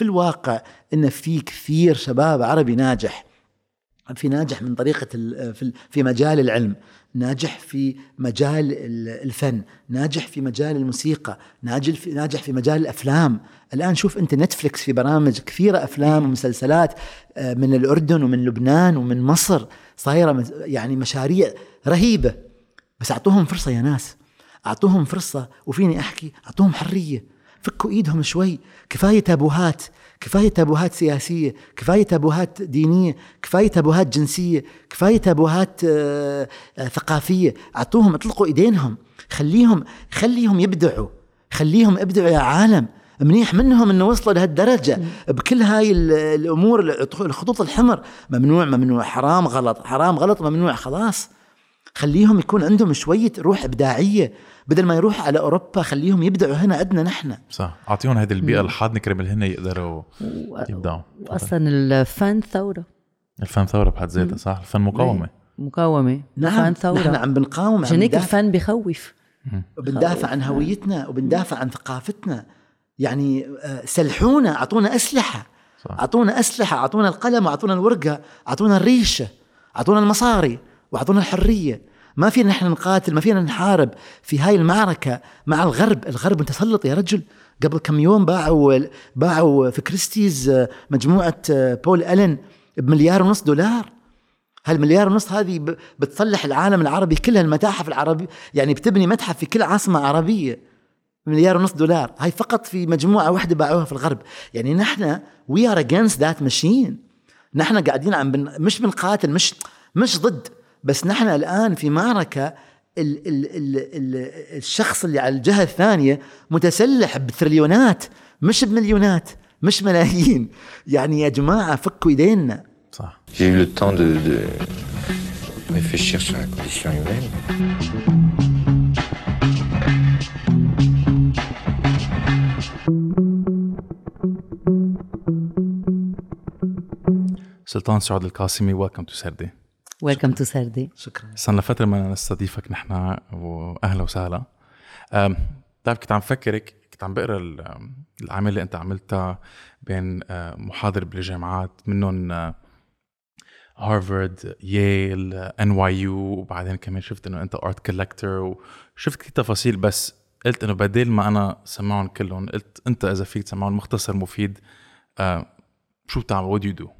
في الواقع إن في كثير شباب عربي ناجح في ناجح من طريقة في مجال العلم ناجح في مجال الفن ناجح في مجال الموسيقى ناجح في مجال الأفلام. الآن شوف أنت نتفلكس في برامج كثيرة أفلام ومسلسلات آه، من الأردن ومن لبنان ومن مصر صايرة يعني مشاريع رهيبة. بس أعطوهم فرصة يا ناس أعطوهم فرصة وفيني أحكي؟ أعطوهم حرية. فكوا إيدهم شوي. كفاية تابوهات كفاية تابوهات سياسية كفاية تابوهات دينية كفاية تابوهات جنسية كفاية تابوهات آه، آه، ثقافية. أعطوهم اطلقوا إيدينهم. خليهم خليهم يبدعوا. خليهم يبدعوا يا عالم. منيح منهم إنه وصلوا لهالدرجة. بكل هاي الأمور الخطوط الحمر. ممنوع ممنوع. حرام غلط. حرام غلط ممنوع. خلاص. خليهم يكون عندهم شوية روح إبداعية. بدل ما يروح على أوروبا خليهم يبدعوا هنا عندنا نحن. صح. أعطيهم هذه البيئة الحاضنة كرمال هن يقدروا يبدعوا. واصلا الفن ثورة. الفن ثورة بحد ذاتها صح؟ الفن مقاومة. مقاومة. نعم. فن ثورة. نحن عم بنقاوم عشان هيك الفن بخوف. وبندافع عن هويتنا وبندافع عن ثقافتنا. يعني آه، سلحونا أعطونا أسلحة. أعطونا أسلحة أعطونا القلم أعطونا الورقة أعطونا الريشة أعطونا المصاري. وأعطونا الحرية. ما فينا نحن نقاتل ما فينا نحارب في هاي المعركة مع الغرب. الغرب متسلط يا رجل. قبل كم يوم باعوا باعوا في كريستيز آه، مجموعة آه، بول ألين بمليار ونص دولار. هالمليار ونص هذه بتصلح العالم العربي كلها المتاحف العربية يعني بتبني متحف في كل عاصمة عربية مليار ونص دولار. هاي فقط في مجموعة واحدة باعوها في الغرب. يعني نحن we are against that machine نحن قاعدين عم بن مش بنقاتل مش مش ضد. بس نحن الآن في معركة ال ال ال ال الشخص اللي على الجهة الثانية متسلح بتريليونات مش بمليونات مش ملايين. يعني يا جماعة فكوا إيدينا. صح. J'ai eu le temps de, de réfléchir sur la condition humaine. سلطان سعود القاسمي ويلكم تو سردي ويلكم تو سردي شكرا. صار لنا فتره ما نستضيفك نحن واهلا وسهلا. بتعرف كنت عم فكرك كنت عم بقرأ الاعمال اللي أنت عملتها بين محاضر بالجامعات منهم هارفارد ييل NYU وبعدين كمان شفت إنه أنت art collector وشفت كثير تفاصيل بس قلت إنه بدل ما أنا سمعهم كلهم قلت أنت إذا فيك تسمعهم مختصر مفيد شو بتعمل؟ what you do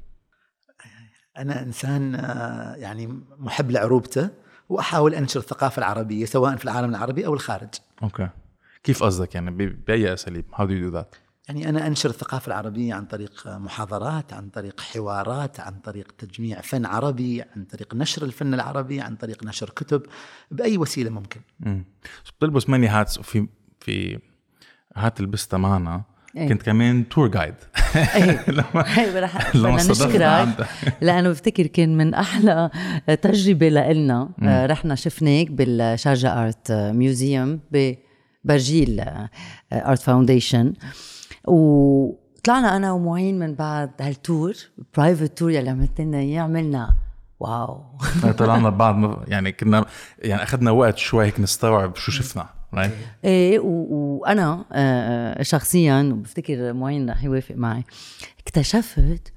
أنا إنسان آه، يعني محب لعروبته وأحاول أنشر الثقافة العربية سواء في العالم العربي أو الخارج. okay. كيف قصدك يعني؟ بأي أساليب؟ How do you do that? يعني أنا أنشر الثقافة العربية عن طريق محاضرات عن طريق حوارات عن طريق تجميع فن عربي عن طريق نشر الفن العربي عن طريق نشر كتب بأي وسيلة ممكن. بتلبس many hats وفي في hat لبستها معنا إيه؟ كنت كمان tour guide إيه. بدنا نشكرك. لأنه بفتكر كان من أحلى تجربة لنا آه، رحنا شفناك بال Sharjah Art Museum ب Barjeel Art Foundation. وطلعنا أنا ومعين من بعد هال tour private tour يلي عملت لنا إياه عملنا wow. طلعنا بعد يعني كنا يعني أخذنا وقت شوي هيك نستوعب شو شفنا. Right. إيه وأنا آه، آه، شخصيا بفتكر معين رح يوافق معي اكتشفت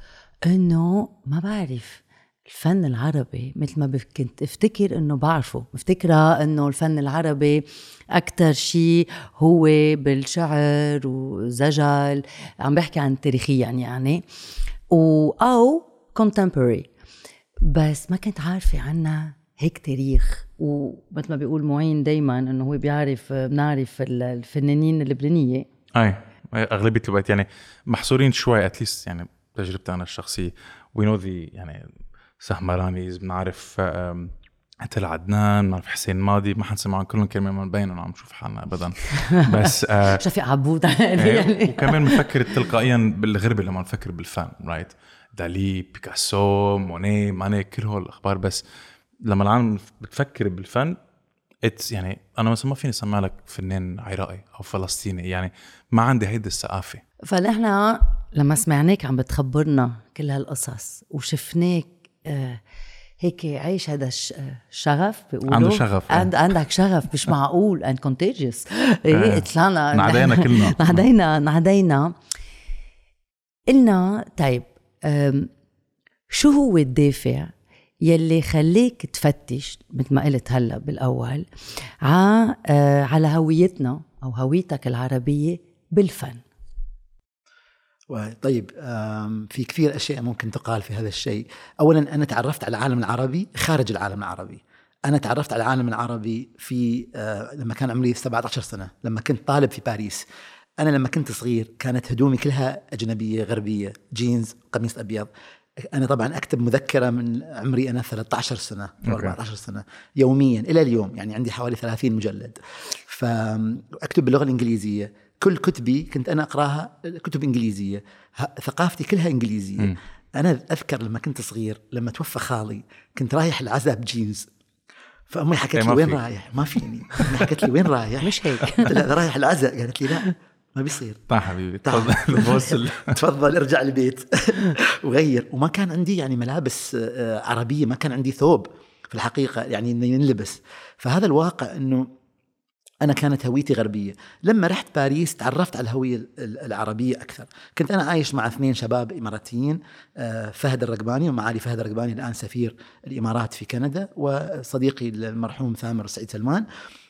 إنه ما بعرف الفن العربي مثل ما كنت أفتكر إنه بعرفه. مفتكرة إنه الفن العربي أكثر شيء هو بالشعر وزجل عم بحكي عن تاريخيا يعني. و أو contemporary. بس ما كنت عارفة عنها هيك تاريخ. ومثل ما بيقول معين دايما إنه هو بيعرف بنعرف الفنانين اللبنانية. أي أغلبية الوقت يعني محصورين شوي at least يعني تجربتي أنا الشخصية. وي نو ذي يعني سهمرانيز بنعرف قتل عدنان بنعرف حسين ماضي ما حنسمعهم كلهم كلمه ما نبين انه عم نشوف حالنا ابدا. بس آه شفيق عبود. يعني. وكمان بنفكر تلقائيا بالغربة لما نفكر بالفن right دالي بيكاسو مونيه مانيه كل هول الأخبار. بس لما العالم بتفكر بالفن it's يعني أنا مثلا ما فيني اسمع لك فنان عراقي أو فلسطيني يعني ما عندي هيدي الثقافة. فنحن لما سمعناك عم بتخبرنا كل هالقصص وشفناك آه هيك عايش هذا الشغف بيقولوا. عنده شغف آه. عند عندك شغف مش معقول and contagious إيه طلعنا نعدينا كلنا. نعدينا نعدينا. قلنا طيب شو هو الدافع يلي خليك تفتش مثل ما قلت هلا بالأول آه، على هويتنا أو هويتك العربية بالفن. طيب في كثير أشياء ممكن تقال في هذا الشيء. اولا أنا تعرفت على العالم العربي خارج العالم العربي. أنا تعرفت على العالم العربي في آه، لما كان عمري 17 سنة لما كنت طالب في باريس. أنا لما كنت صغير كانت هدومي كلها أجنبية غربية جينز قميص أبيض. أنا طبعا أكتب مذكرة من عمري أنا 13 سنة أو okay. 14 سنة يوميا إلى اليوم يعني عندي حوالي 30 مجلد فاكتب باللغة الإنجليزية كل كتبي كنت أنا أقرأها كتب إنجليزية ثقافتي كلها إنجليزية مم. أنا أذكر لما كنت صغير لما توفى خالي كنت رايح العزاء بجينز فأمي حكت إيه، لي وين. رايح؟ ما فيني امي حكت لي وين رايح؟ مش هيك لها رايح العزاء قالت لي لا ما بيصير. تعال حبيبي تعال. تفضل. تفضل ارجع البيت وغير وما كان عندي يعني ملابس آه، عربية ما كان عندي ثوب في الحقيقة يعني انه ينلبس. فهذا الواقع إنه أنا كانت هويتي غربية. لما رحت باريس تعرفت على الهوية ال- العربية أكثر. كنت أنا عايش مع اثنين شباب إماراتيين آه، فهد الرقباني ومعالي فهد الرقباني الآن سفير الإمارات في كندا وصديقي المرحوم ثامر سعيد سلمان.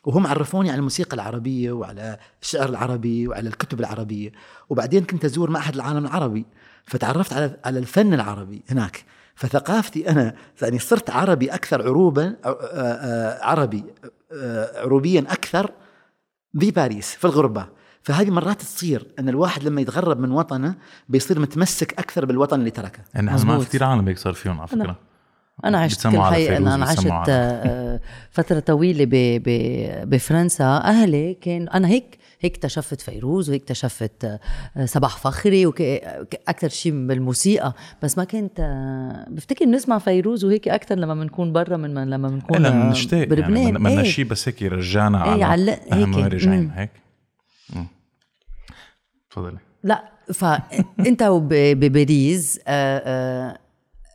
وهم عرفوني على الموسيقى العربية وعلى الشعر العربي وعلى الكتب العربية. وبعدين كنت أزور معهد العالم العربي. فتعرفت على على الفن العربي هناك. فثقافتي أنا يعني صرت عربي أكثر عروبا آه، آه، عربي. عروبيا أكثر في باريس في الغربة. فهذه مرات تصير إن الواحد لما يتغرب من وطنه بيصير متمسك أكثر بالوطن اللي تركه. يعني ما مزبوط. كثير عالم هيك صار فيهم على فكرة. أنا عشت كل حقيقة فيروز، أنا عشت بيتسموا على- آه، فترة طويلة ب ب بفرنسا أهلي كان أنا هيك هيك اكتشفت فيروز وهيك اكتشفت آه، صباح فخري وأكثر شيء بالموسيقى بس ما كنت آه، بفتكر بنسمع فيروز وهيك أكثر لما بنكون برا من لما بنكون بنشتاق بلبنان يعني بدنا إيه. شيء بس هيك يرجعنا إيه، على أهم هيك. راجعين. هيك. تفضلي لا فانت وبباريس آه،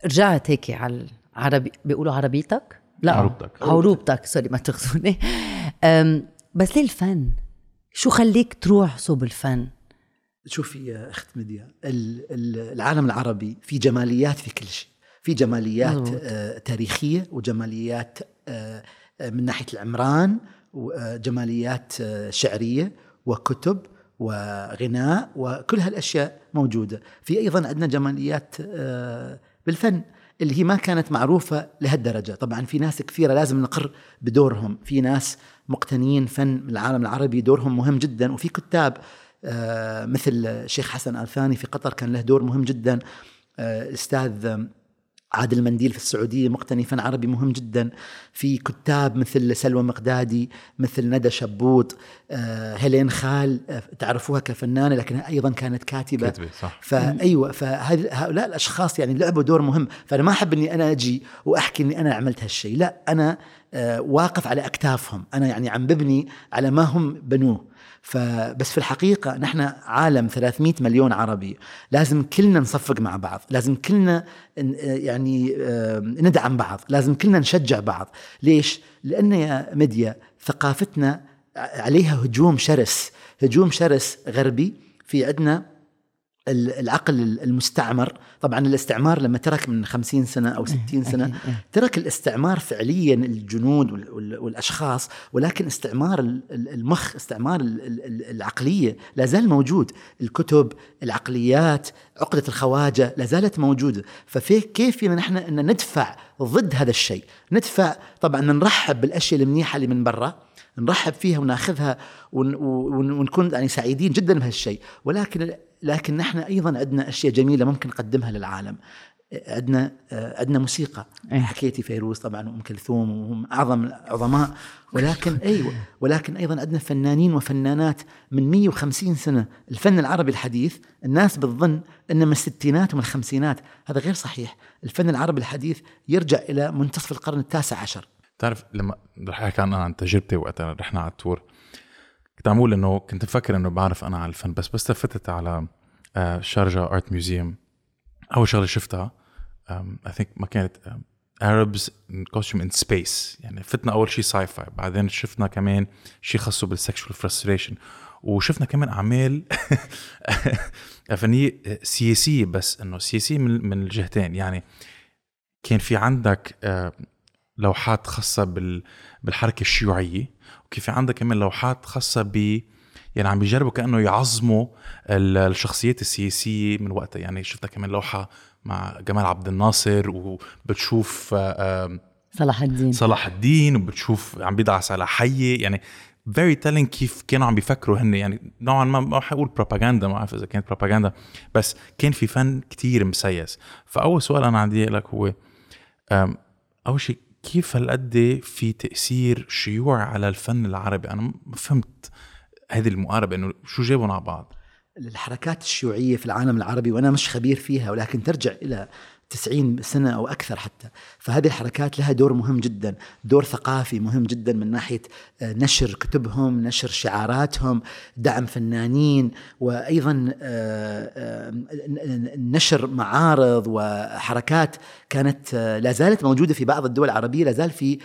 رجعت هيك على العربي بيقولوا عربيتك؟ لا عروبتك. عروبتك سوري ما تاخذوني بس ليه الفن؟ شو خليك تروح صوب الفن؟ شوفي يا أخت مديا ال- ال- العالم العربي في جماليات في كل شيء في جماليات. آه، تاريخية وجماليات آه، آه، من ناحية العمران وجماليات آه، شعرية وكتب وغناء وكل هالأشياء موجودة في أيضا عندنا جماليات آه، بالفن اللي هي ما كانت معروفة لهالدرجة. طبعا في ناس كثيرة لازم نقر بدورهم. في ناس مقتنيين فن العالم العربي دورهم مهم جدا. وفي كتاب آه، مثل الشيخ حسن آلثاني في قطر كان له دور مهم جدا. آه، الاستاذ عادل منديل في السعودية مقتني فن عربي مهم جدا. في كتاب مثل سلوى مقدادي مثل ندى شبوط آه، هيلين خال آه، تعرفوها كفنانة لكنها أيضا كانت كاتبة. كاتبة صح. فايوه فهؤلاء الأشخاص يعني لعبوا دور مهم. فأنا ما أحب إني أنا أجي وأحكي إني أنا عملت هالشيء. لا أنا آه، واقف على أكتافهم. أنا يعني عم ببني على ما هم بنوه. فبس في الحقيقة نحن عالم 300 مليون عربي لازم كلنا نصفق مع بعض لازم كلنا يعني ندعم بعض لازم كلنا نشجع بعض ليش؟ لأن يا مديا ثقافتنا عليها هجوم شرس هجوم شرس غربي في عندنا العقل المستعمر. طبعا الاستعمار لما ترك من خمسين سنة أو ستين سنة إيه. ترك الاستعمار فعليا الجنود وال- وال- والأشخاص ولكن استعمار ال- ال- المخ استعمار ال- ال- ال- العقلية لا زال موجود. الكتب العقليات عقدة الخواجة لا زالت موجودة. ففي كيف فينا نحن أن ندفع ضد هذا الشيء؟ ندفع طبعا نرحب بالأشياء المنيحة اللي من برا نرحب فيها وناخذها ون ون ونكون يعني سعيدين جدا بهالشيء ولكن لكن نحن أيضا عندنا أشياء جميلة ممكن نقدمها للعالم. عندنا عندنا موسيقى. إيه. حكيتي فيروز طبعا وأم كلثوم وهم أعظم العظماء. ولكن أيوه ولكن أيضا عندنا فنانين وفنانات من 150 سنة. الفن العربي الحديث الناس بتظن إنه من الستينات ومن الخمسينات. هذا غير صحيح. الفن العربي الحديث يرجع إلى منتصف القرن التاسع عشر. بتعرف لما رح احكي أنا عن تجربتي وقتها رحنا على ال tour. كنت عم أقول إنه كنت مفكر إنه بعرف أنا على الفن بس بس فتت على آه، Sharjah Art Museum أول شغلة شفتها I think ما كانت Arabs in costume in space. يعني فتنا أول شيء sci-fi بعدين شفنا كمان شيء خاصه بال sexual frustration وشفنا كمان أعمال فنية سياسية بس إنه سياسية من من الجهتين. يعني كان في عندك آه، لوحات خاصة بال بالحركة الشيوعية. وكيف في عندك كمان لوحات خاصة ب يعني عم بيجربوا كأنه يعظموا الشخصيات السياسية من وقتها. يعني شفنا كمان لوحة مع جمال عبد الناصر وبتشوف آه، صلاح الدين. صلاح الدين وبتشوف عم بيدعس على حية. يعني very telling كيف كانوا عم بيفكروا هن. يعني نوعا ما ما حقول بروباغندا ما بعرف إذا كانت بروباغندا بس كان في فن كتير مسيس. فأول سؤال أنا عندي لك هو أول شيء كيف هالقد في تأثير شيوعي على الفن العربي؟ أنا ما فهمت هذه المقاربة إنه شو جابهم على بعض؟ الحركات الشيوعية في العالم العربي وأنا مش خبير فيها ولكن ترجع إلى 90 سنة أو أكثر حتى. فهذه الحركات لها دور مهم جدا دور ثقافي مهم جدا من ناحية آه، نشر كتبهم نشر شعاراتهم دعم فنانين وأيضا آه، آه، نشر معارض وحركات كانت لا زالت موجودة في بعض الدول العربية لا زال في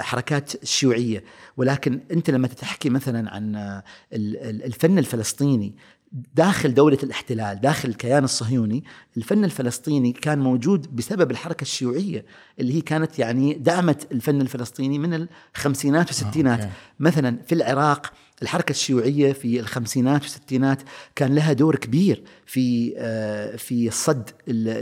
حركات شيوعية. ولكن أنت لما تحكي مثلا عن الفن الفلسطيني داخل دولة الاحتلال داخل الكيان الصهيوني الفن الفلسطيني كان موجود بسبب الحركة الشيوعية اللي هي كانت يعني دعمت الفن الفلسطيني من الخمسينات والستينات. مثلا في العراق الحركة الشيوعية في الخمسينات والستينات كان لها دور كبير في آه، في صد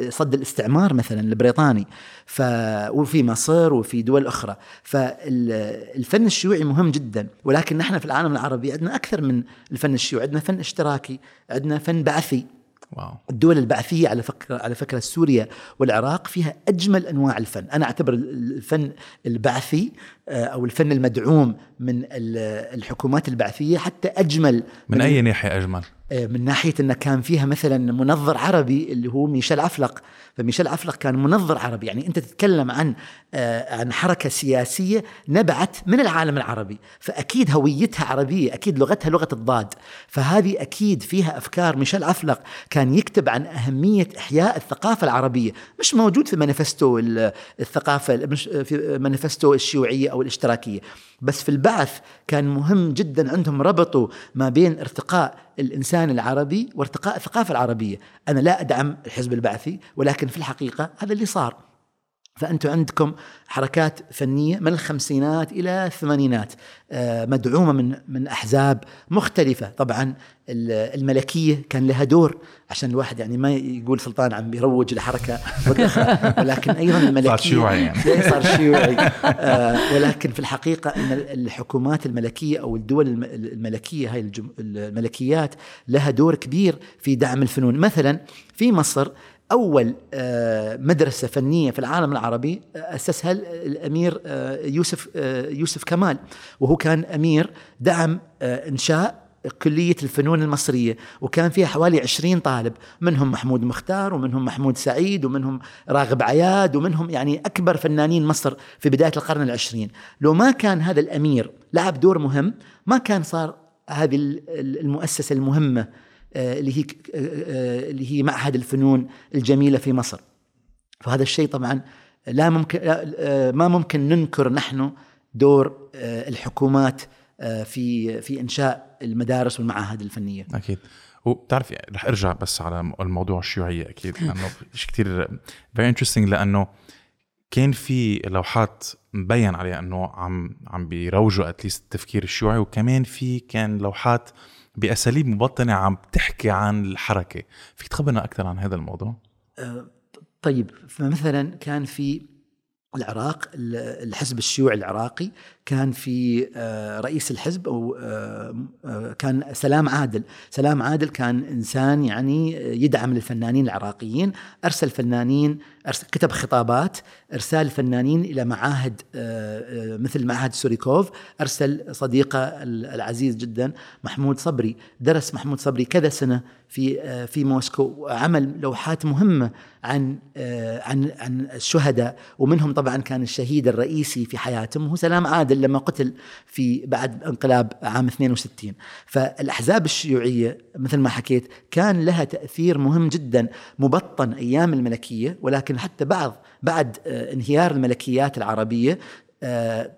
صد الاستعمار مثلا البريطاني ف وفي مصر وفي دول أخرى. فالفن الشيوعي مهم جدا ولكن نحن في العالم العربي عندنا أكثر من الفن الشيوعي. عندنا فن اشتراكي عندنا فن بعثي. واو. الدول البعثية على فكرة على فكرة سوريا والعراق فيها أجمل أنواع الفن أنا أعتبر الفن البعثي آه، أو الفن المدعوم من الحكومات البعثية حتى أجمل من, من أي ناحية أجمل؟ آه، من ناحية انه كان فيها مثلا منظر عربي اللي هو ميشيل عفلق فميشيل عفلق كان منظر عربي. يعني أنت تتكلم عن آه، عن حركة سياسية نبعت من العالم العربي. فأكيد هويتها عربية أكيد لغتها لغة الضاد. فهذه أكيد فيها أفكار ميشيل عفلق كان يكتب عن أهمية إحياء الثقافة العربية. مش موجود في مانيفستو الثقافة في مانيفستو الشيوعية أو الاشتراكية. بس في البعث كان مهم جدا عندهم ربطوا ما بين ارتقاء الإنسان العربي وارتقاء الثقافة العربية، أنا لا أدعم الحزب البعثي ولكن في الحقيقة هذا اللي صار. فأنتم عندكم حركات فنية من الخمسينات إلى الثمانينات آه، مدعومة من من أحزاب مختلفة. طبعا الملكية كان لها دور عشان الواحد يعني ما يقول سلطان عم يروج لحركة ولكن أيضا الملكية صار شيوعي يعني. صار شيوعي. آه، ولكن في الحقيقة إن الحكومات الملكية أو الدول الملكية هاي الملكيات لها دور كبير في دعم الفنون. مثلا في مصر أول آه، مدرسة فنية في العالم العربي آه، أسسها الأمير آه، يوسف يوسف كمال. وهو كان أمير دعم إنشاء كلية الفنون المصرية. وكان فيها حوالي عشرين طالب منهم محمود مختار ومنهم محمود سعيد ومنهم راغب عياد ومنهم يعني أكبر فنانين مصر في بداية القرن العشرين. لو ما كان هذا الأمير لعب دور مهم ما كان صار هذه المؤسسة المهمة اللي هي آه، آه، اللي هي معهد الفنون الجميلة في مصر. فهذا الشيء طبعا لا ممكن ما ممكن ننكر نحن دور الحكومات في في إنشاء المدارس والمعاهد الفنية. أكيد. وبتعرف رح أرجع بس على الموضوع الشيوعيه أكيد لأنه كثير very interesting لأنه كان في لوحات مبين عليها إنه عم عم بيروجوا at least التفكير الشيوعي وكمان في كان لوحات بأساليب مبطنة عم تحكي عن الحركة. فيك تخبرنا أكثر عن هذا الموضوع؟ أه طيب فمثلا كان في العراق الحزب الشيوعي العراقي كان في آه، رئيس الحزب أو آه، آه، كان سلام عادل، سلام عادل كان إنسان يعني يدعم الفنانين العراقيين، أرسل فنانين أرسل كتب خطابات إرسال الفنانين إلى معاهد مثل معهد سوريكوف، أرسل صديقه العزيز جدا محمود صبري، درس محمود صبري كذا سنة في في موسكو وعمل لوحات مهمة عن عن عن الشهداء ومنهم طبعا كان الشهيد الرئيسي في حياتهم هو سلام عادل. لما قتل في بعد انقلاب عام 62 فالأحزاب الشيوعية مثل ما حكيت كان لها تأثير مهم جدا مبطن أيام الملكية ولكن حتى بعض بعد آه، انهيار الملكيات العربية آه،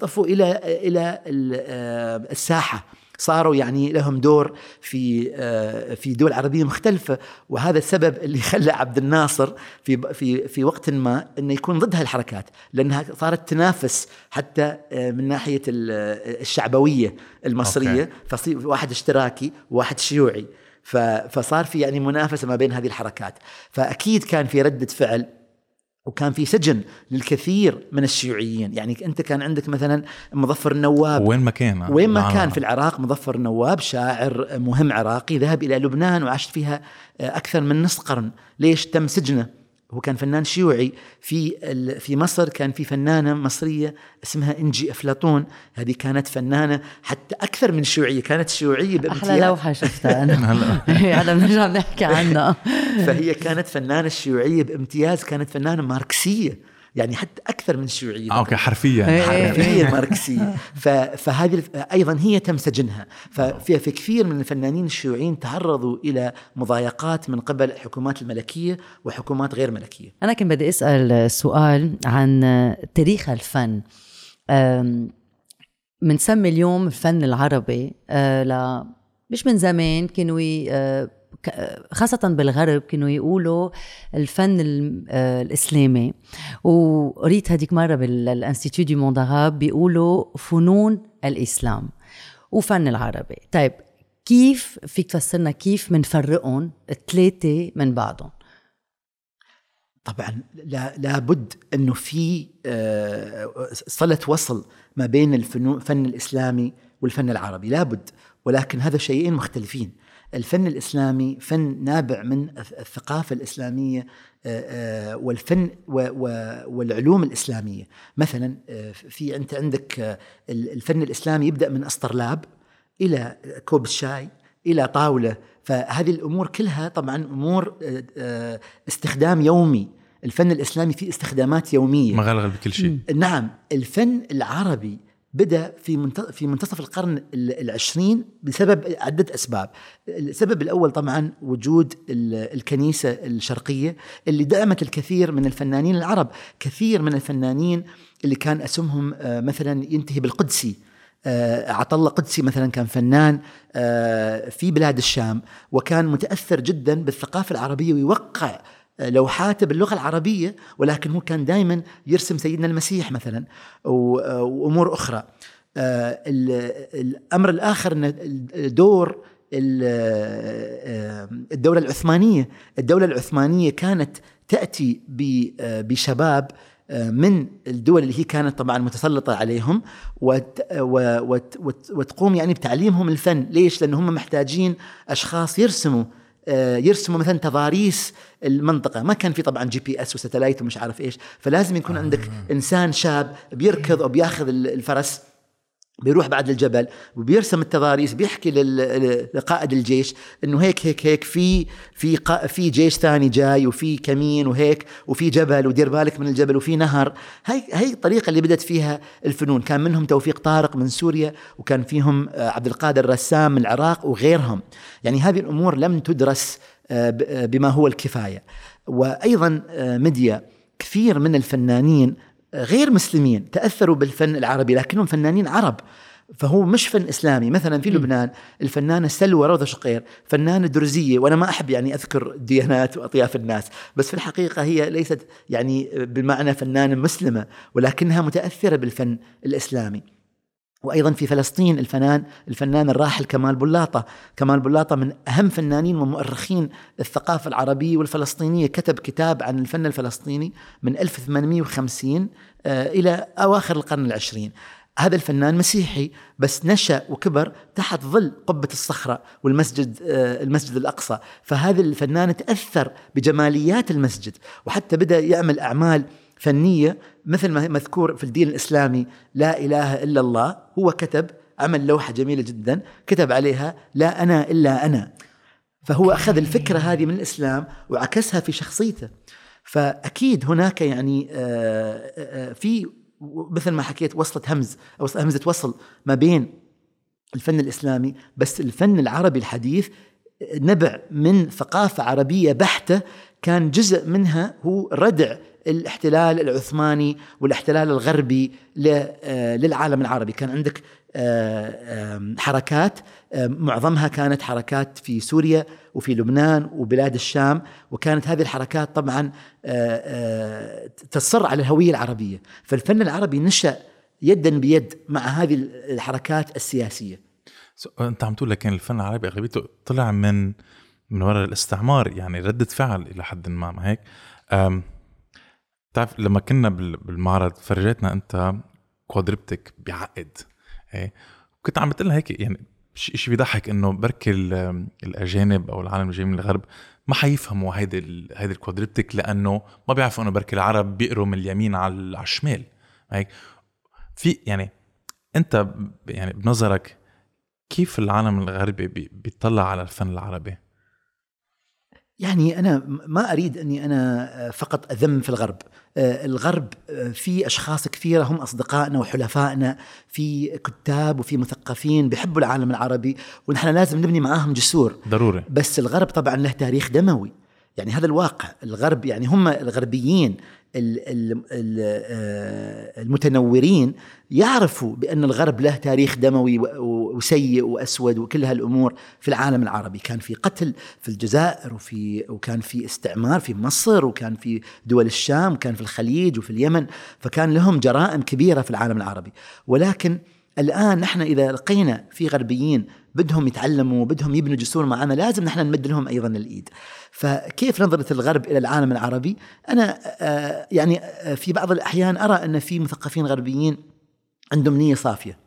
طفوا إلى إلى آه، الساحة. صاروا يعني لهم دور في آه، في دول عربية مختلفة وهذا السبب اللي خلى عبد الناصر في في في وقت ما إنه يكون ضد هالحركات لأنها صارت تنافس حتى آه، من ناحية ال- الشعبوية المصرية فصير واحد اشتراكي وواحد شيوعي. فصار في يعني منافسة ما بين هذه الحركات. فأكيد كان في ردة فعل وكان في سجن للكثير من الشيوعيين. يعني أنت كان عندك مثلا مظفر النواب. وين ما كان. وين ما. كان في العراق مظفر النواب شاعر مهم عراقي ذهب إلى لبنان وعاش فيها أكثر من نصف قرن. ليش تم سجنه؟ هو كان فنان شيوعي في في مصر كان في فنانة مصرية اسمها إنجي أفلاطون. هذه كانت فنانة حتى أكثر من شيوعية كانت شيوعية بامتياز. أحلى لوحة شفتها أنا. هلا. بنرجع بنحكي عنها فهي كانت فنانة شيوعية بامتياز كانت فنانة ماركسية. يعني حتى أكثر من الشيوعية. آه أوكي حرفيا. إيه. حرفيا ماركسية. ف- فهذه أيضا هي تم سجنها. ففي في كثير من الفنانين الشيوعيين تعرضوا إلى مضايقات من قبل الحكومات الملكية وحكومات غير ملكية. أنا كنت بدي أسأل سؤال عن تاريخ الفن. بنسمي اليوم الفن العربي آه، ل مش من زمان كانوا آه، خاصة بالغرب كانوا يقولوا الفن ال- آه، الإسلامي. وقريت هذيك مرة بال Institut du Monde بيقولوا فنون الإسلام وفن العربي. طيب كيف فيك تفسرنا كيف منفرقهم الثلاثة من بعضهم؟ طبعا لا لابد إنه في آه، صلة وصل ما بين الفن الإسلامي والفن العربي. لابد ولكن هذا شيئين مختلفين. الفن الإسلامي فن نابع من الث- الثقافة الإسلامية آه، آه، والفن والعلوم الإسلامية. مثلا آه، في أنت عندك الفن الإسلامي يبدأ من أسطرلاب إلى كوب الشاي إلى طاولة. فهذه الأمور كلها طبعا أمور استخدام يومي. الفن الإسلامي فيه استخدامات يومية. مغلغل بكل شيء. نعم الفن العربي بدأ في في منتصف القرن ال- العشرين بسبب عدة أسباب. السبب الأول طبعا وجود ال- الكنيسة الشرقية اللي دعمت الكثير من الفنانين العرب. كثير من الفنانين اللي كان اسمهم آه، مثلا ينتهي بالقدسي. آه، عطله قدسي مثلا كان فنان آه، في بلاد الشام وكان متأثر جدا بالثقافة العربية ويوقع لوحاته باللغة العربية ولكن هو كان دائما يرسم سيدنا المسيح مثلا وأمور أخرى آه، ال- الأمر الآخر إن دور آه، الدولة العثمانية الدولة العثمانية كانت تأتي آه، بشباب من الدول اللي هي كانت طبعا متسلطة عليهم وت وت وت وتقوم يعني بتعليمهم الفن، ليش؟ لأن هم محتاجين أشخاص يرسموا يرسموا مثلا تضاريس المنطقة، ما كان في طبعا GPS و satellite ومش عارف إيش، فلازم يكون عندك إنسان شاب بيركض أو بياخذ ال- الفرس. بيروح بعد الجبل وبيرسم التضاريس بيحكي لقائد الجيش إنه هيك هيك هيك في في في جيش ثاني جاي وفي كمين وهيك وفي جبل ودير بالك من الجبل وفي نهر. هي هي الطريقة اللي بدأت فيها الفنون. كان منهم توفيق طارق من سوريا وكان فيهم آه، عبد القادر رسام من العراق وغيرهم. يعني هذه الأمور لم تدرس آه، بما هو الكفاية. وأيضا آه، ميديا كثير من الفنانين غير مسلمين تأثروا بالفن العربي لكنهم فنانين عرب. فهو مش فن إسلامي. مثلا في لبنان الفنانة سلوى روضة شقير فنانة درزية وأنا ما أحب يعني أذكر ديانات وأطياف الناس بس في الحقيقة هي ليست يعني بمعنى فنانة مسلمة ولكنها متأثرة بالفن الإسلامي. وأيضا في فلسطين الفنان الفنان الراحل كمال بلاطه، كمال بلاطه من أهم فنانين ومؤرخين الثقافة العربية والفلسطينية، كتب كتاب عن الفن الفلسطيني من 1850 آه، إلى أواخر القرن العشرين. هذا الفنان مسيحي بس نشأ وكبر تحت ظل قبة الصخرة والمسجد آه، المسجد الأقصى، فهذا الفنان تأثر بجماليات المسجد وحتى بدأ يعمل أعمال فنية مثل ما مذكور في الدين الإسلامي لا إله إلا الله هو كتب عمل لوحة جميلة جدا كتب عليها لا أنا إلا أنا. فهو أخذ الفكرة هذه من الإسلام وعكسها في شخصيته. فأكيد هناك يعني آه، آه، في مثل ما حكيت وصلة همز أو همزة وصل ما بين الفن الإسلامي بس الفن العربي الحديث نبع من ثقافة عربية بحتة كان جزء منها هو ردع الاحتلال العثماني والاحتلال الغربي آه، للعالم العربي. كان عندك آه، حركات معظمها كانت حركات في سوريا وفي لبنان وبلاد الشام وكانت هذه الحركات طبعا آه، تصر على الهوية العربية. فالفن العربي نشأ يدا بيد مع هذه الحركات السياسية. سو أنت عم تقول لكن الفن العربي أغلبيته طلع من من وراء الاستعمار يعني ردة فعل إلى حد ما ما هيك؟ بتعرف لما كنا بال- بالمعرض فرجيتنا انت كوادربتك بعقد إيه كنت عم بتقلنا هيك يعني شيء بيضحك انه بركي ال- الأجانب أو العالم الجاي من الغرب ما حيفهموا هيدي هيدي الكوادربتك لأنه ما بيعرفوا انه بركي العرب بيقروا من اليمين على ال- على الشمال هيك في يعني انت يعني بنظرك كيف العالم الغربي بي- بيطلع على الفن العربي؟ يعني أنا ما أريد أني أنا فقط أذم في الغرب. آه، الغرب آه، في أشخاص كثيرة هم أصدقائنا وحلفائنا في كتاب وفي مثقفين بيحبوا العالم العربي ونحن لازم نبني معاهم جسور. ضروري. بس الغرب طبعا له تاريخ دموي. يعني هذا الواقع. الغرب يعني هم الغربيين. ال- ال- ال- آه، المتنورين يعرفوا بأن الغرب له تاريخ دموي وسيء وأسود وكل هالأمور في العالم العربي. كان في قتل في الجزائر وفي وكان في استعمار في مصر وكان في دول الشام وكان في الخليج وفي اليمن فكان لهم جرائم كبيرة في العالم العربي. ولكن الآن نحن إذا لقينا في غربيين بدهم يتعلموا بدهم يبنوا جسور معنا لازم نحن نمد لهم أيضا الإيد. فكيف نظرة الغرب إلى العالم العربي؟ أنا آه، يعني آه، في بعض الأحيان أرى أن في مثقفين غربيين عندهم نية صافية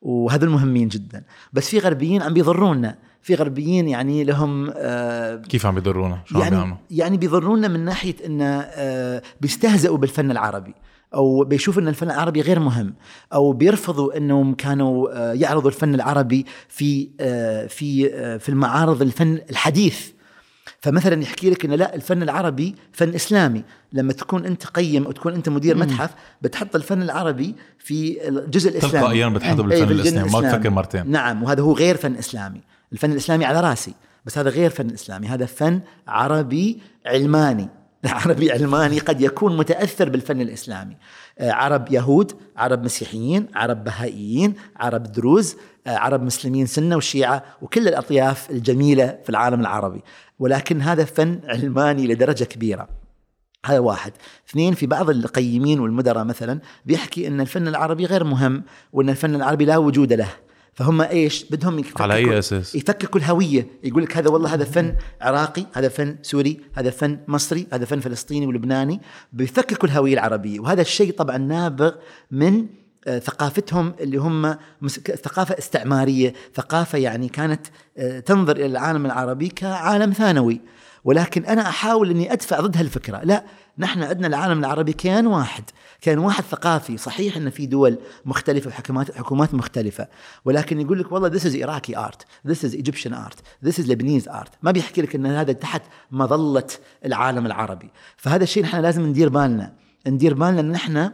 وهذا المهمين جدا. بس في غربيين عم بيضرونا. في غربيين يعني لهم آه، كيف عم بيضرونا؟ شو عم يعني بيعملوا؟ يعني بيضرونا من ناحية إن آه، بيستهزئوا بالفن العربي. أو بيشوفوا إن الفن العربي غير مهم أو بيرفضوا إنهم كانوا آه، يعرضوا الفن العربي في آه، في آه، في المعارض الفن الحديث. فمثلا يحكي لك إن لا الفن العربي فن إسلامي. لما تكون أنت قيم أو تكون أنت مدير متحف بتحط الفن العربي في الجزء الإسلامي. تلقائيا بتحطه أي، بالفن الإسلامي. ما. بتفكر مرتين. نعم وهذا هو غير فن إسلامي. الفن الإسلامي على رأسي بس هذا غير فن إسلامي. هذا فن عربي علماني. عربي علماني قد يكون متأثر بالفن الإسلامي. آه، عرب يهود عرب مسيحيين عرب بهائيين عرب دروز آه، عرب مسلمين سنة وشيعة وكل الأطياف الجميلة في العالم العربي. ولكن هذا فن علماني لدرجة كبيرة. هذا واحد. اثنين في بعض القيمين والمدراء مثلا بيحكي إن الفن العربي غير مهم وإن الفن العربي لا وجود له. فهم إيش؟ بدهم يفككوا على أي أساس؟ يفككوا الهوية. يقول لك هذا والله هذا فن عراقي هذا فن سوري هذا فن مصري هذا فن فلسطيني ولبناني. بيفككوا الهوية العربية. وهذا الشيء طبعا نابغ من آه، ثقافتهم اللي هم ثقافة استعمارية ثقافة يعني كانت آه، تنظر إلى العالم العربي كعالم ثانوي. ولكن أنا أحاول أني أدفع ضد هالفكرة. لا نحن عندنا العالم العربي كيان واحد. كيان واحد ثقافي صحيح أن في دول مختلفة وحكومات حكومات مختلفة ولكن يقول لك والله this is Iraqi art this is Egyptian art this is Lebanese art. ما بيحكي لك أن هذا تحت مظلة العالم العربي. فهذا الشيء نحن لازم ندير بالنا ندير بالنا أن نحن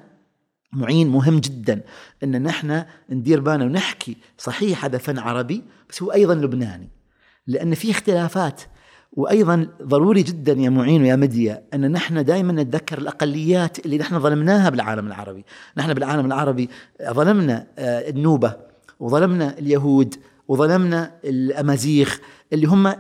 معين مهم جدا إن نحن ندير بالنا ونحكي صحيح هذا فن عربي بس هو أيضا لبناني. لأن في اختلافات وأيضا ضروري جدا يا معين ويا مديا أن نحن دائما نتذكر الأقليات اللي نحن ظلمناها بالعالم العربي، نحن بالعالم العربي ظلمنا آه، النوبة وظلمنا اليهود وظلمنا الأمازيغ اللي هم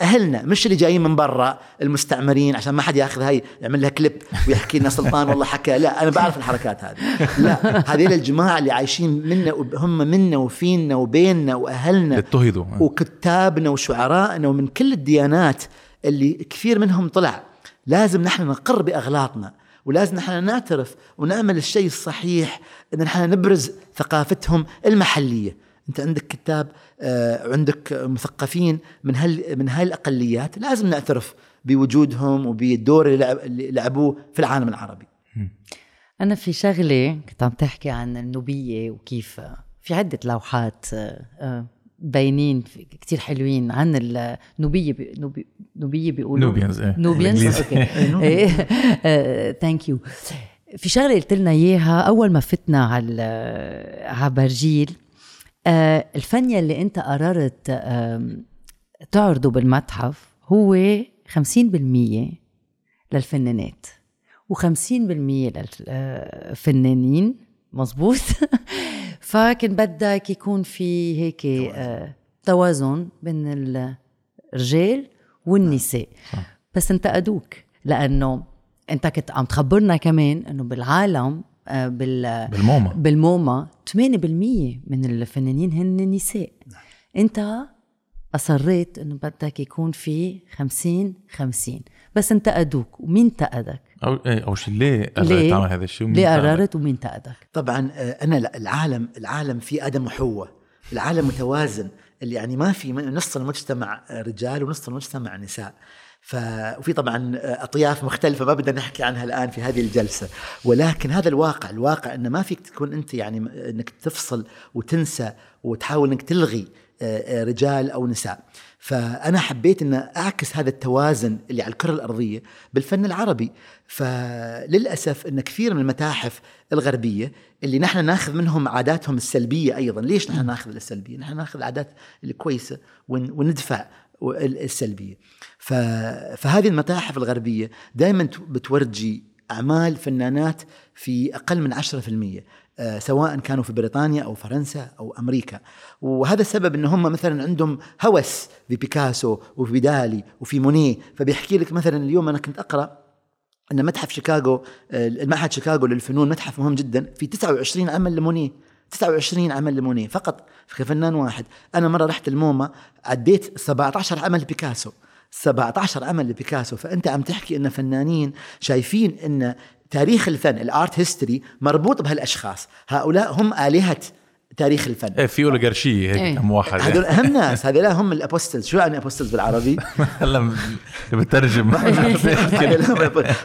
أهلنا مش اللي جايين من برا المستعمرين عشان ما حد ياخذ هاي يعمل لها كليب ويحكي لنا سلطان والله حكى. لا أنا بعرف الحركات هذه. لا هذيل الجماعة اللي عايشين منا هم منا وفينا وبيننا وأهلنا اضطهدوا وكتابنا وشعرائنا ومن كل الديانات اللي كثير منهم طلع. لازم نحن نقر بأغلاطنا ولازم نحن نعترف ونعمل الشيء الصحيح إن نحن نبرز ثقافتهم المحلية. انت عندك كتاب آه، عندك مثقفين من هال من هاي الأقليات لازم نعترف بوجودهم وبالدور اللي لعب- اللي لعبوه في العالم العربي. أنا في شغلة كنت عم تحكي عن النوبية وكيف في عدة لوحات آه، آه، باينين كتير حلوين عن النوبية بي نوبي نوبية بيقولوا. Nubians، إيه. Nubians. Okay. Thank you في شغلة قلت لنا إياها أول ما فتنا على على برجيل الفن يلي انت قررت تعرضه بالمتحف هو 50% للفنانات و50% للفنانين مزبوط فكان بدك يكون في هيك آه توازن بين الرجال والنساء. صح. بس انتقدوك لأنه انت كنت عم تخبرنا كمان إنه بالعالم آه بال بالموما بالموما 8% من الفنانين هن نساء. انت أصريت إنه بدك يكون في 50 50 بس انتقدوك ومين انتقدك؟ أو إيه أول شيء ليه قررت؟ تعمل هذا الشيء؟ ومين ليه؟ قررت ومين انتقدك؟ طبعا آه، أنا لا العالم العالم في آدم وحواء العالم متوازن. اللي يعني ما في نص المجتمع آه، رجال ونص المجتمع نساء. ف... وفي طبعا أطياف مختلفة ما بدنا نحكي عنها الآن في هذه الجلسة. ولكن هذا الواقع الواقع إنه ما فيك تكون أنت يعني إنك تفصل وتنسى وتحاول إنك تلغي آه، آه، رجال أو نساء. فأنا حبيت إن أعكس هذا التوازن اللي على الكرة الأرضية بالفن العربي. فللأسف إن كثير من المتاحف الغربية اللي نحن ناخذ منهم عاداتهم السلبية أيضا. ليش نحن ناخذ السلبية؟ نحن ناخذ العادات الكويسة ون- وندفع ال- السلبية. فهذه المتاحف الغربية دائما بتورجي أعمال فنانات في أقل من 10% آه، سواء كانوا في بريطانيا أو فرنسا أو أمريكا. وهذا السبب إن هم مثلا عندهم هوس في بيكاسو وفي دالي وفي مونيه فبيحكي لك مثلا اليوم أنا كنت أقرأ إن متحف شيكاغو آه، المعهد شيكاغو للفنون متحف مهم جدا في 29 عمل لمونيه 29 عمل لمونيه فقط في فنان واحد. أنا مرة رحت ال MoMA عديت 17 عمل لبيكاسو 17 عمل لبيكاسو فأنت عم تحكي إن فنانين شايفين إن تاريخ الفن ال art history مربوط بهالأشخاص. هؤلاء هم آلهة تاريخ الفن. إيه في اوليغارشيه هيك إيه. كم واحد هذول أهم ناس هذول هم ال apostles. شو يعني apostles بالعربي؟ هلا بترجم.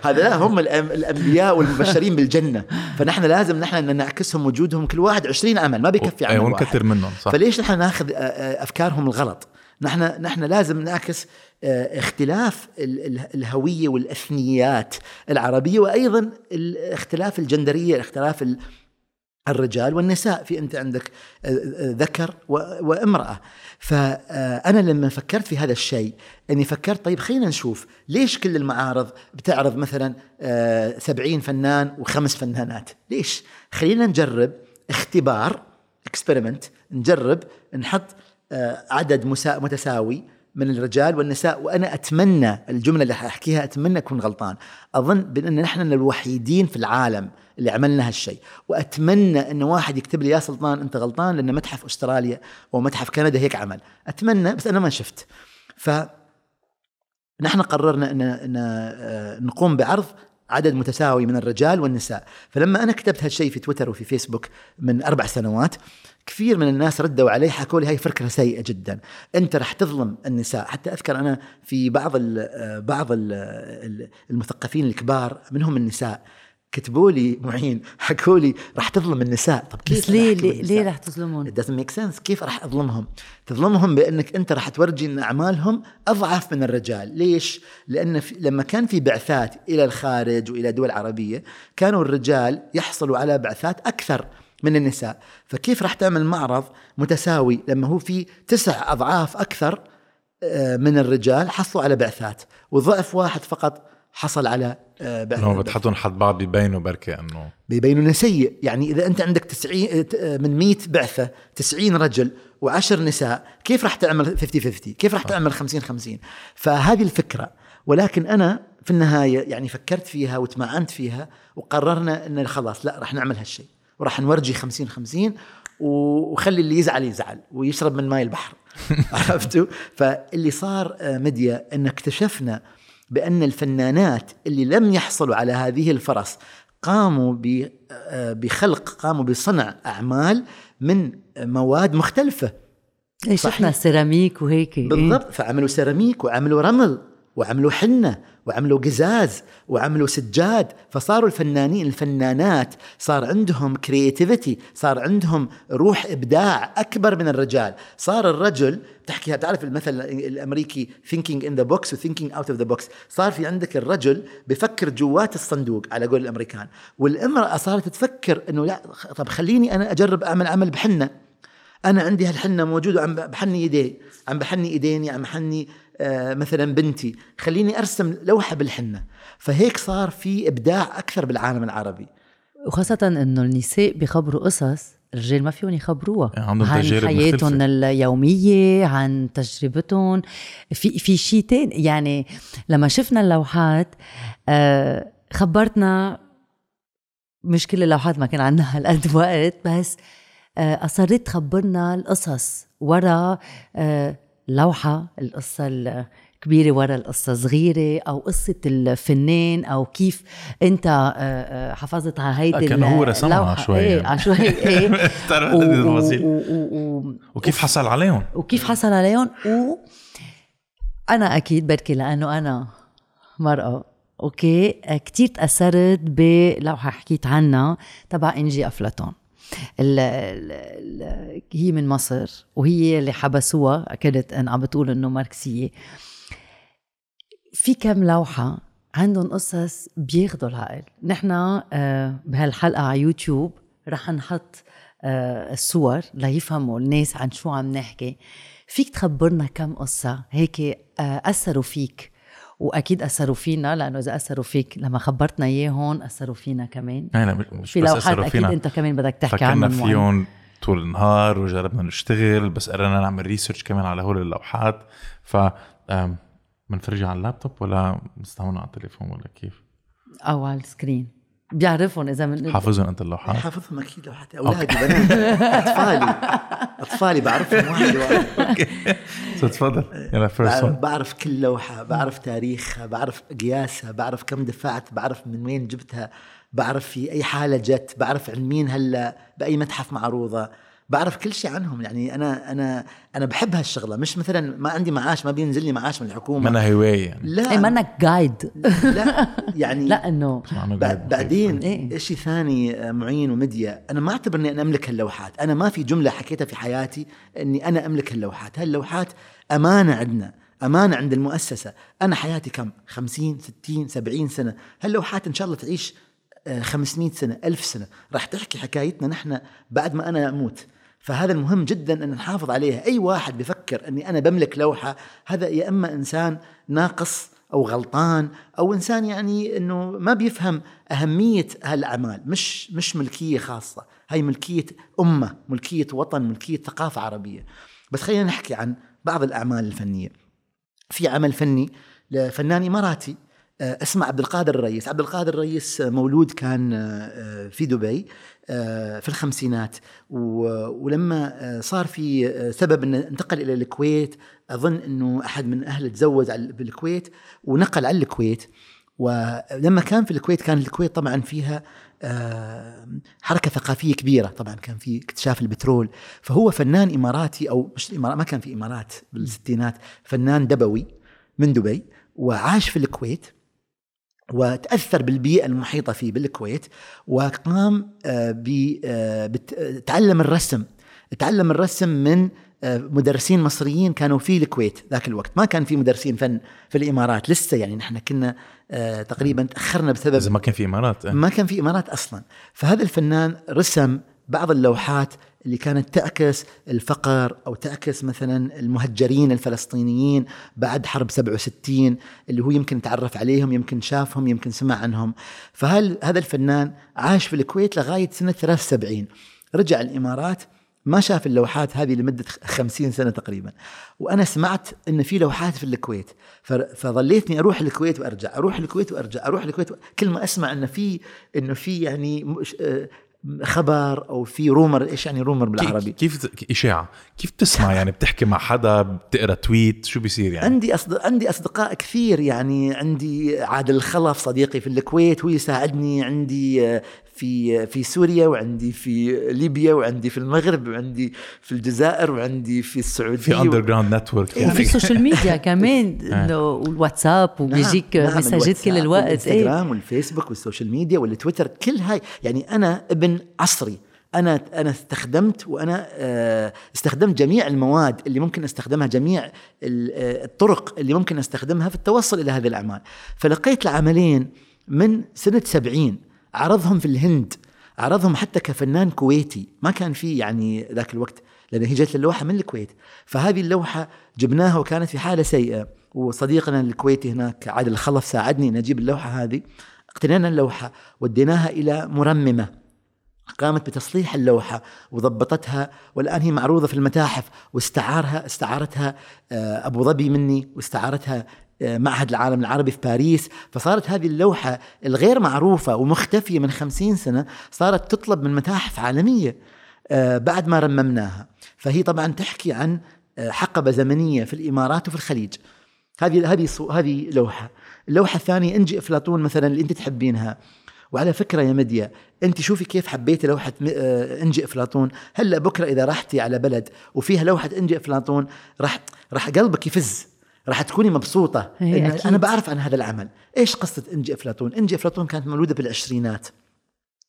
هذا هم الأم- الأنبياء والمبشرين بالجنة. فنحن لازم نحن نعكسهم وجودهم كل واحد 20 عمل ما بيكفي إيه عمل واحد. ونكثر منهم صح. فليش نحن ناخذ أفكارهم الغلط؟ نحن نحن لازم نعكس آه، اختلاف ال- ال- الهوية والأثنيات العربية وأيضا الاختلاف الجندرية اختلاف ال- الرجال والنساء. في أنت عندك آه، آه، ذكر وامرأة. فانا لما فكرت في هذا الشيء أني فكرت طيب خلينا نشوف ليش كل المعارض بتعرض مثلا آه، سبعين فنان وخمس فنانات. ليش؟ خلينا نجرب اختبار اكسبيرمنت نجرب نحط عدد مسا- متساوي من الرجال والنساء وأنا أتمنى الجملة اللي حأحكيها أتمنى أكون غلطان. أظن بأن نحن الوحيدين في العالم اللي عملنا هالشيء. وأتمنى أن واحد يكتب لي يا سلطان أنت غلطان لأن متحف أستراليا ومتحف كندا هيك عمل. أتمنى بس أنا ما شفت. ف نحن قررنا أن أن آه، نقوم بعرض عدد متساوي من الرجال والنساء. فلما أنا كتبت هالشيء في تويتر وفي فيسبوك من أربع سنوات كثير من الناس ردوا علي حكوا لي هاي فكره سيئة جدا. أنت رح تظلم النساء. حتى أذكر أنا في بعض ال بعض ال المثقفين الكبار منهم النساء كتبوا لي معين حكوا لي رح تظلم النساء. طب كيف ليه ليه, ليه؟ رح تظلمون؟ Doesn't make sense. كيف راح أظلمهم؟ تظلمهم بأنك أنت راح تورجي إن أعمالهم أضعف من الرجال. ليش؟ لأن في لما كان في بعثات إلى الخارج وإلى دول عربية كانوا الرجال يحصلوا على بعثات أكثر. من النساء. فكيف راح تعمل معرض متساوي لما هو في تسع أضعاف أكثر آه، من الرجال حصلوا على بعثات وضعف واحد فقط حصل على آه، بعث لما بتحطهم حد بعض بيبينوا بركي إنه بيبينوا انه سيء. يعني إذا أنت عندك 90 من 100 بعثة 90 رجل و10 نساء كيف راح تعمل 50 50 كيف راح تعمل 50 50 فهذه الفكرة. ولكن أنا في النهاية يعني فكرت فيها وتمعنت فيها وقررنا إن خلاص لا راح نعمل هالشيء. وراح نورجي 50 50 وخلي اللي يزعل يزعل ويشرب من ماء البحر. عرفتوا؟ فاللي صار آه، مديا إن اكتشفنا بأن الفنانات اللي لم يحصلوا على هذه الفرص قاموا ب- آه، بخلق قاموا بصنع أعمال من مواد مختلفة. صحيح. شفنا سيراميك وهيك إيه. بالضبط. فعملوا سيراميك وعملوا رمل. وعملوا حنة وعملوا قزاز وعملوا سجاد. فصاروا الفنانين الفنانات صار عندهم creativity صار عندهم روح إبداع أكبر من الرجال. صار الرجل تحكي تعرف المثل الأمريكي thinking in the box و thinking out of the box. صار في عندك الرجل بفكر جوات الصندوق على قول الأمريكان. والامرأة صارت تفكر أنه لا طب خليني أنا أجرب أعمل عمل بحنة. أنا عندي هالحنة موجودة وعم بحني إيدي عم بحني إيديني عم بحني مثلا بنتي خليني أرسم لوحة بالحنة. فهيك صار في إبداع أكثر بالعالم العربي. وخاصة إنه النساء بيخبروا قصص الرجال ما فيهم يخبروها. يعني عندهم عن تجارب حياتهم مختلفة. اليومية عن تجربتهم. في في شيء تاني يعني لما شفنا اللوحات آه خبرتنا مش كل اللوحات ما كان عندنا هالقد وقت بس آه أصريت تخبرنا القصص ورا آه لوحة القصة الكبيرة ورا القصة صغيرة أو قصة الفنان أو كيف أنت آه، آه، حافظت على هيدي كأنه هو رسمها اللوحة. شوي. على شوي بتعرف و- و-. و- وكيف حصل عليهم وكيف حصل عليهم و أنا أكيد بركي لأنه أنا مرأة أوكي كتير تأثرت بلوحة حكيت عنها تبع إنجي أفلاطون ال ال هي من مصر وهي اللي حبسوها. كانت أن عم بتقول إنه ماركسية. في كم لوحة عندهم قصص بياخدوا العقل. نحن آه، بهالحلقة على يوتيوب رح نحط آه، الصور ليفهموا الناس عن شو عم نحكي. فيك تخبرنا كم قصة هيك آه، أثروا فيك وأكيد أثروا فينا لأنه إذا أثروا فيك لما خبرتنا إياهم أثروا فينا كمان. يعني مش- مش في بس لوحات فينا. أنت كمان بدك تحكي فكرنا عنهم وعن- فيهم طول النهار وجربنا نشتغل بس قررنا نعمل research كمان على هول اللوحات ف آم، بنفرجها على اللابتوب ولا بنستعملها على التليفون ولا كيف؟ أو على ال screen. بيعرفون إذا من حافظهم أنت اللوحات؟ حافظهم أكيد لوحات أولادي بنات أطفالي. أطفالي بعرفهم واحد واحد. تفضل. يلا first بعرف, كل لوحة بعرف تاريخها بعرف قياسها بعرف كم دفعت بعرف من وين جبتها بعرف في أي حالة جت بعرف عن مين هلأ بأي متحف معروضة. بعرف كل شيء عنهم. يعني أنا أنا أنا بحب هالشغلة. مش مثلا ما عندي معاش ما بينزل لي معاش من الحكومة. منها هواية يعني. لا. إيه منك guide لا يعني لا قاعد بعدين إيه. شيء ثاني آه، معين ومديا أنا ما أعتبر إني أنا أملك هاللوحات. أنا ما في جملة حكيتها في حياتي إني أنا أملك هاللوحات. هاللوحات أمانة عندنا أمانة عند المؤسسة. أنا حياتي كم؟ 50 60 70 سنة. هاللوحات إن شاء الله تعيش آه، 500 سنة 1000 سنة. راح تحكي حكايتنا نحن بعد ما أنا أموت. فهذا المهم جدا أن نحافظ عليها. أي واحد بفكر أني أنا بملك لوحة هذا يا أما إنسان ناقص أو غلطان أو إنسان يعني إنه ما بيفهم أهمية هالأعمال مش مش ملكية خاصة. هاي ملكية أمة ملكية وطن ملكية ثقافة عربية. بس خلينا نحكي عن بعض الأعمال الفنية. في عمل فني لفنان إماراتي. اسمه عبد القادر الرئيس. عبد القادر الرئيس آه، مولود كان آه، آه، في دبي آه، في الخمسينات. ولما آه، صار في آه، سبب انه انتقل إلى الكويت أظن إنه أحد من اهله تزوج بالكويت ونقل على الكويت. ولما كان في الكويت كان الكويت طبعا فيها آه، حركة ثقافية كبيرة. طبعا كان في اكتشاف البترول. فهو فنان إماراتي أو مش الامارات ما كان في إمارات بالستينات. فنان دبوي من دبي وعاش في الكويت. وتأثر بالبيئة المحيطة فيه بالكويت وقام آه، ب آه، تعلم الرسم. تعلم الرسم من آه، مدرسين مصريين كانوا في الكويت ذاك الوقت. ما كان في مدرسين فن في الإمارات لسه يعني نحن كنا تقريبا تأخرنا بسبب ما كان في إمارات إيه. ما كان في إمارات أصلا. فهذا الفنان رسم بعض اللوحات اللي كانت تعكس الفقر أو تعكس مثلا المهجرين الفلسطينيين بعد حرب 67 اللي هو يمكن تعرف عليهم يمكن شافهم يمكن سمع عنهم. فهل هذا الفنان عاش في الكويت لغاية سنة 73 رجع الإمارات ما شاف اللوحات هذه لمدة خمسين سنة تقريبا. وأنا سمعت أن في لوحات في الكويت فظليتني أروح الكويت وأرجع أروح الكويت وأرجع أروح الكويت و... كل ما أسمع أنه في أنه في يعني خبر أو في رومر إيش يعني رومر بالعربي؟ كيف إشاعة. كيف بتسمع يعني؟ بتحكي مع حدا بتقرأ تويت شو بيصير يعني؟ عندي أصد... عندي أصدقاء كثير يعني عندي عادل الخلف صديقي في الكويت هو يساعدني عندي في في سوريا وعندي في ليبيا وعندي في المغرب وعندي في الجزائر وعندي في السعودية. في underground network وفي ال social media كمان إنه والواتساب وبيجيك نعم، messages كل الوقت. إيه. والإنستغرام والفيسبوك وال social media والتويتر كل هاي. يعني أنا ابن عصري. أنا أنا استخدمت وأنا آه، استخدمت جميع المواد اللي ممكن أستخدمها جميع آه، الطرق اللي ممكن أستخدمها في التوصل إلى هذه الأعمال. فلقيت العملين من سنة 70 عرضهم في الهند عرضهم حتى كفنان كويتي. ما كان في يعني ذاك الوقت لأن هي جت اللوحه من الكويت. فهذه اللوحة جبناها وكانت في حالة سيئة. وصديقنا الكويتي هناك عادل الخلف ساعدني أن أجيب اللوحة هذه. اقتنينا اللوحة وديناها إلى مرممة. قامت بتصليح اللوحة وضبطتها والآن هي معروضة في المتاحف. واستعارها استعارتها آه، أبو ظبي مني واستعارتها معهد العالم العربي في باريس فصارت هذه اللوحة الغير معروفة ومختفية من خمسين سنة صارت تطلب من متاحف عالمية آه، بعد ما رممناها. فهي طبعا تحكي عن حقبة زمنية في الإمارات وفي الخليج. هذه هذه هذه لوحة. اللوحة الثانية إنجي أفلاطون مثلا اللي أنت تحبينها. وعلى فكرة يا مديا أنت شوفي كيف حبيتي لوحة آه، إنجي أفلاطون. هلأ بكرة إذا رحتي على بلد وفيها لوحة إنجي أفلاطون راح راح قلبك يفز. راح تكوني مبسوطة أنا بعرف عن هذا العمل. إيش قصة إنجي افلاطون إنجي افلاطون كانت مولودة بالعشرينات.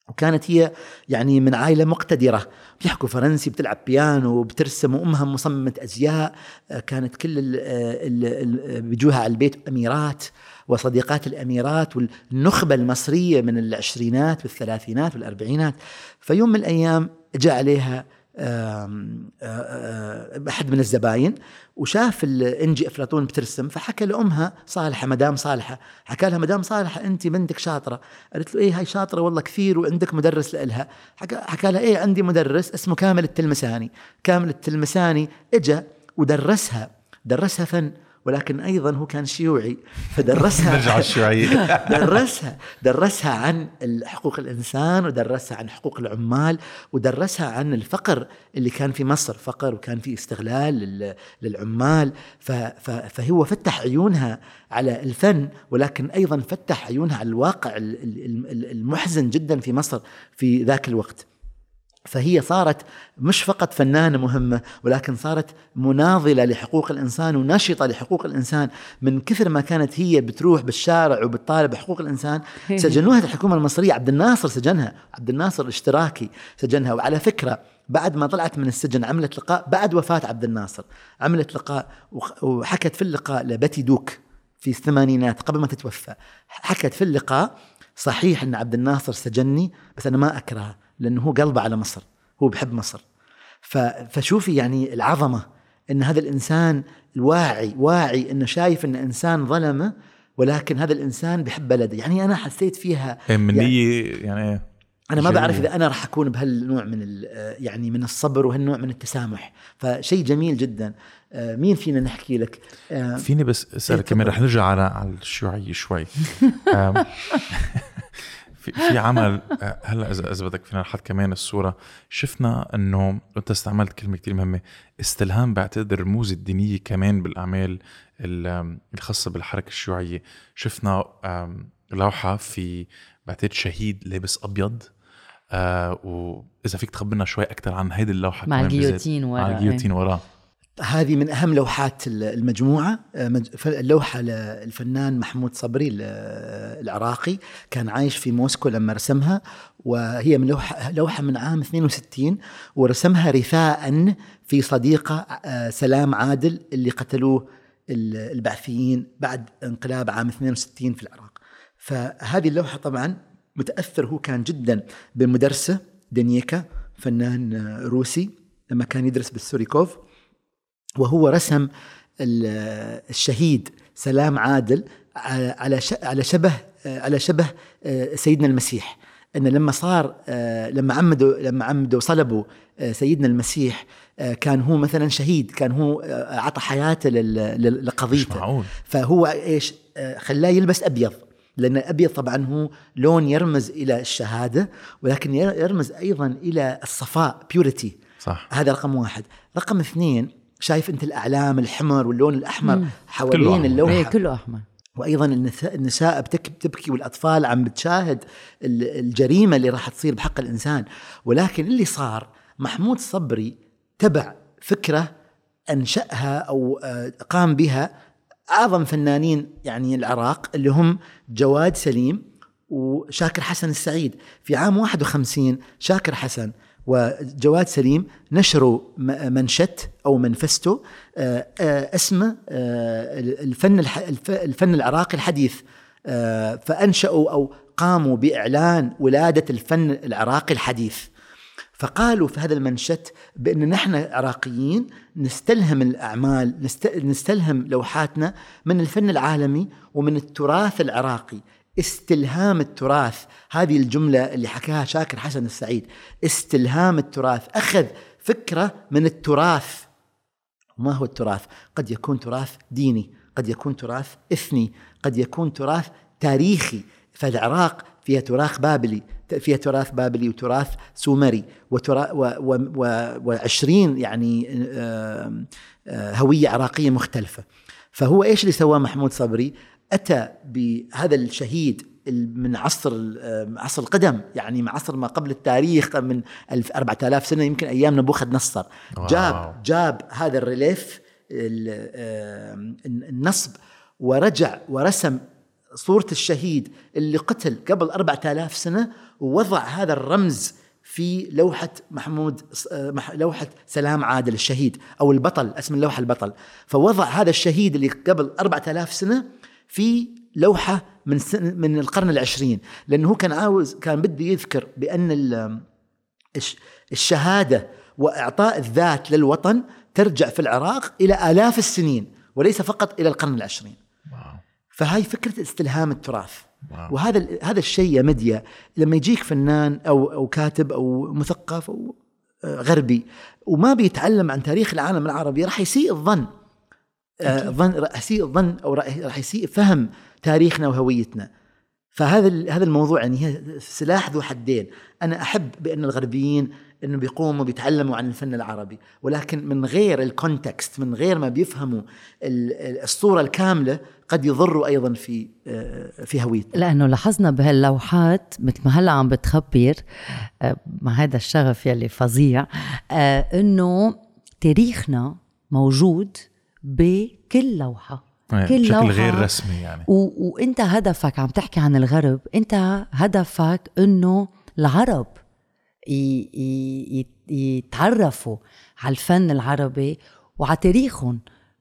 وكانت هي يعني من عائلة مقتدرة. بيحكوا فرنسي بتلعب بيانو بترسم وأمها مصممة أزياء. آه، كانت كل ال بيجوها على البيت اميرات وصديقات الأميرات والنخبة المصرية من العشرينات والثلاثينات والأربعينات. فيوم من الأيام جاء عليها احد من الزباين وشاف الانجي أفلاطون بترسم فحكى لأمها صالحة مدام صالحة. حكى لها مدام صالحة انت بنتك شاطرة؟ قالت له إيه هاي شاطرة والله كثير وعندك مدرس لها حكى, حكى لها إيه عندي مدرس اسمه كامل التلمساني. كامل التلمساني إجا ودرسها درسها فن. ولكن أيضا هو كان شيوعي فدرسها نرجع الشيوعية. درسها درسها عن حقوق الإنسان ودرسها عن حقوق العمال ودرسها عن الفقر اللي كان في مصر فقر وكان في استغلال للعمال. فهو فتح عيونها على الفن ولكن أيضا فتح عيونها على الواقع المحزن جدا في مصر في ذاك الوقت. فهي صارت مش فقط فنانة مهمة ولكن صارت مناضلة لحقوق الإنسان وناشطة لحقوق الإنسان. من كثر ما كانت هي بتروح بالشارع وبتطالب بحقوق الإنسان سجنوها الحكومة المصرية. عبد الناصر سجنها عبد الناصر الاشتراكي سجنها. وعلى فكرة بعد ما طلعت من السجن عملت لقاء بعد وفاة عبد الناصر. عملت لقاء وحكت في اللقاء لبتي دوك في الثمانينات قبل ما تتوفى. حكت في اللقاء صحيح إن عبد الناصر سجني بس أنا ما اكرهه لأنه هو قلبه على مصر هو بحب مصر. فشوفي يعني العظمة إن هذا الإنسان الواعي واعي إنه شايف إن إنسان ظلمه ولكن هذا الإنسان بحب بلده. يعني أنا حسيت فيها إيه، من يعني, يعني أنا ما بعرف إذا أنا راح أكون بهالنوع من يعني من الصبر وهالنوع من التسامح. فشيء جميل جدا. آه، مين فينا نحكي لك؟ آه، فيني بس أسألك كمان رح نرجع على على الشيوعيه شوي. في في عمل آه، هلا اذا إذا بدك فينا نحط كمان الصورة. شفنا إنه أنت استعملت كلمة كثير مهمة استلهام بعتقد الرموز الدينية كمان بالأعمال الخاصة بالحركة الشيوعية. شفنا لوحة في بعتقد شهيد لابس أبيض آه وإذا فيك تخبرنا شوي أكثر عن هيدي اللوحة مع الجيوتين وراه مع الجيوتين وراه هذه من أهم لوحات المجموعة. آه، اللوحه للفنان محمود صبري العراقي كان عايش في موسكو لما رسمها وهي من لوحه لوحة من عام 62 ورسمها رثاء في صديقة آه، سلام عادل اللي قتلوه البعثيين بعد انقلاب عام 62 في العراق. فهذه اللوحة طبعا متأثر هو كان جدا بمدرسه دنيكا فنان آه، روسي لما كان يدرس بالسوريكوف. وهو رسم الشهيد سلام عادل على على شبه على شبه آه، سيدنا المسيح. إن لما صار آه، لما عمدوا لما عمدوا صلبوا آه، سيدنا المسيح كان هو مثلا شهيد كان هو اعطى حياته لقضيته. فهو إيش؟ خلاه يلبس أبيض لأن الابيض طبعا هو لون يرمز إلى الشهادة ولكن يرمز أيضا إلى الصفاء بيوريتي صح. هذا رقم واحد. رقم اثنين شايف أنت الأعلام الحمر واللون الأحمر حوالين اللوحة. إيه كله أحمر. وأيضا النساء بتبكي والأطفال عم بتشاهد الجريمة اللي راح تصير بحق الإنسان. ولكن اللي صار محمود صبري تبع فكرة أنشأها أو آه، قام بها أعظم فنانين يعني العراق اللي هم جواد سليم وشاكر حسن السعيد. في عام 51 شاكر حسن وجواد سليم نشروا منشت أو منفستو آه، آه، اسمه آه، الفن الفن العراقي الحديث. فأنشأوا أو قاموا بإعلان ولادة الفن العراقي الحديث. فقالوا في هذا المنشت بأن نحن عراقيين نستلهم الأعمال نستلهم لوحاتنا من الفن العالمي ومن التراث العراقي. استلهام التراث. هذه الجملة اللي حكاها شاكر حسن السعيد. استلهام التراث. أخذ فكرة من التراث. ما هو التراث؟ قد يكون تراث ديني قد يكون تراث إثني قد يكون تراث تاريخي. فالعراق فيها تراث بابلي فيها تراث بابلي وتراث سومري وترا و و و وعشرين يعني آه، هوية عراقية مختلفة. فهو إيش اللي سواه محمود صبري؟ أتى بهذا الشهيد من عصر آه، عصر القدم يعني من عصر ما قبل التاريخ من 4000 سنة يمكن أيام نبوخذ نصر. جاب جاب هذا الريليف النصب ورجع ورسم صورة الشهيد اللي قتل قبل أربعة آلاف سنة ووضع هذا الرمز في لوحة محمود لوحة سلام عادل الشهيد أو البطل اسم اللوحة البطل. فوضع هذا الشهيد اللي قبل أربعة آلاف سنة في لوحة من من القرن العشرين. لأنه هو كان عاوز كان بده يذكر بأن الشهادة وإعطاء الذات للوطن ترجع في العراق إلى آلاف السنين وليس فقط إلى القرن العشرين. فهاي فكرة استلهام التراث. واو. وهذا هذا الشيء يا مديا لما يجيك فنان أو أو كاتب أو مثقف أو آه، غربي وما بيتعلم عن تاريخ العالم العربي راح يسيء الظن. ظن راح يسيء الظن أو راح يسيء فهم تاريخنا وهويتنا. فهذا هذا الموضوع يعني هي سلاح ذو حدين. أنا أحب بأن الغربيين إنه بيقوموا بيتعلموا عن الفن العربي ولكن من غير الكونتكست من غير ما بيفهموا الصورة الكاملة قد يضروا أيضا في آه، في هويتنا. لأنه لاحظنا بهاللوحات مثل ما هلأ عم بتخبر آه، مع هذا الشغف يلي فظيع آه، إنه تاريخنا موجود بكل لوحة كل بشكل لوحة. غير رسمي يعني. و... وانت هدفك عم تحكي عن الغرب انت هدفك انه العرب يتعرفوا على الفن العربي وعلى تاريخهم.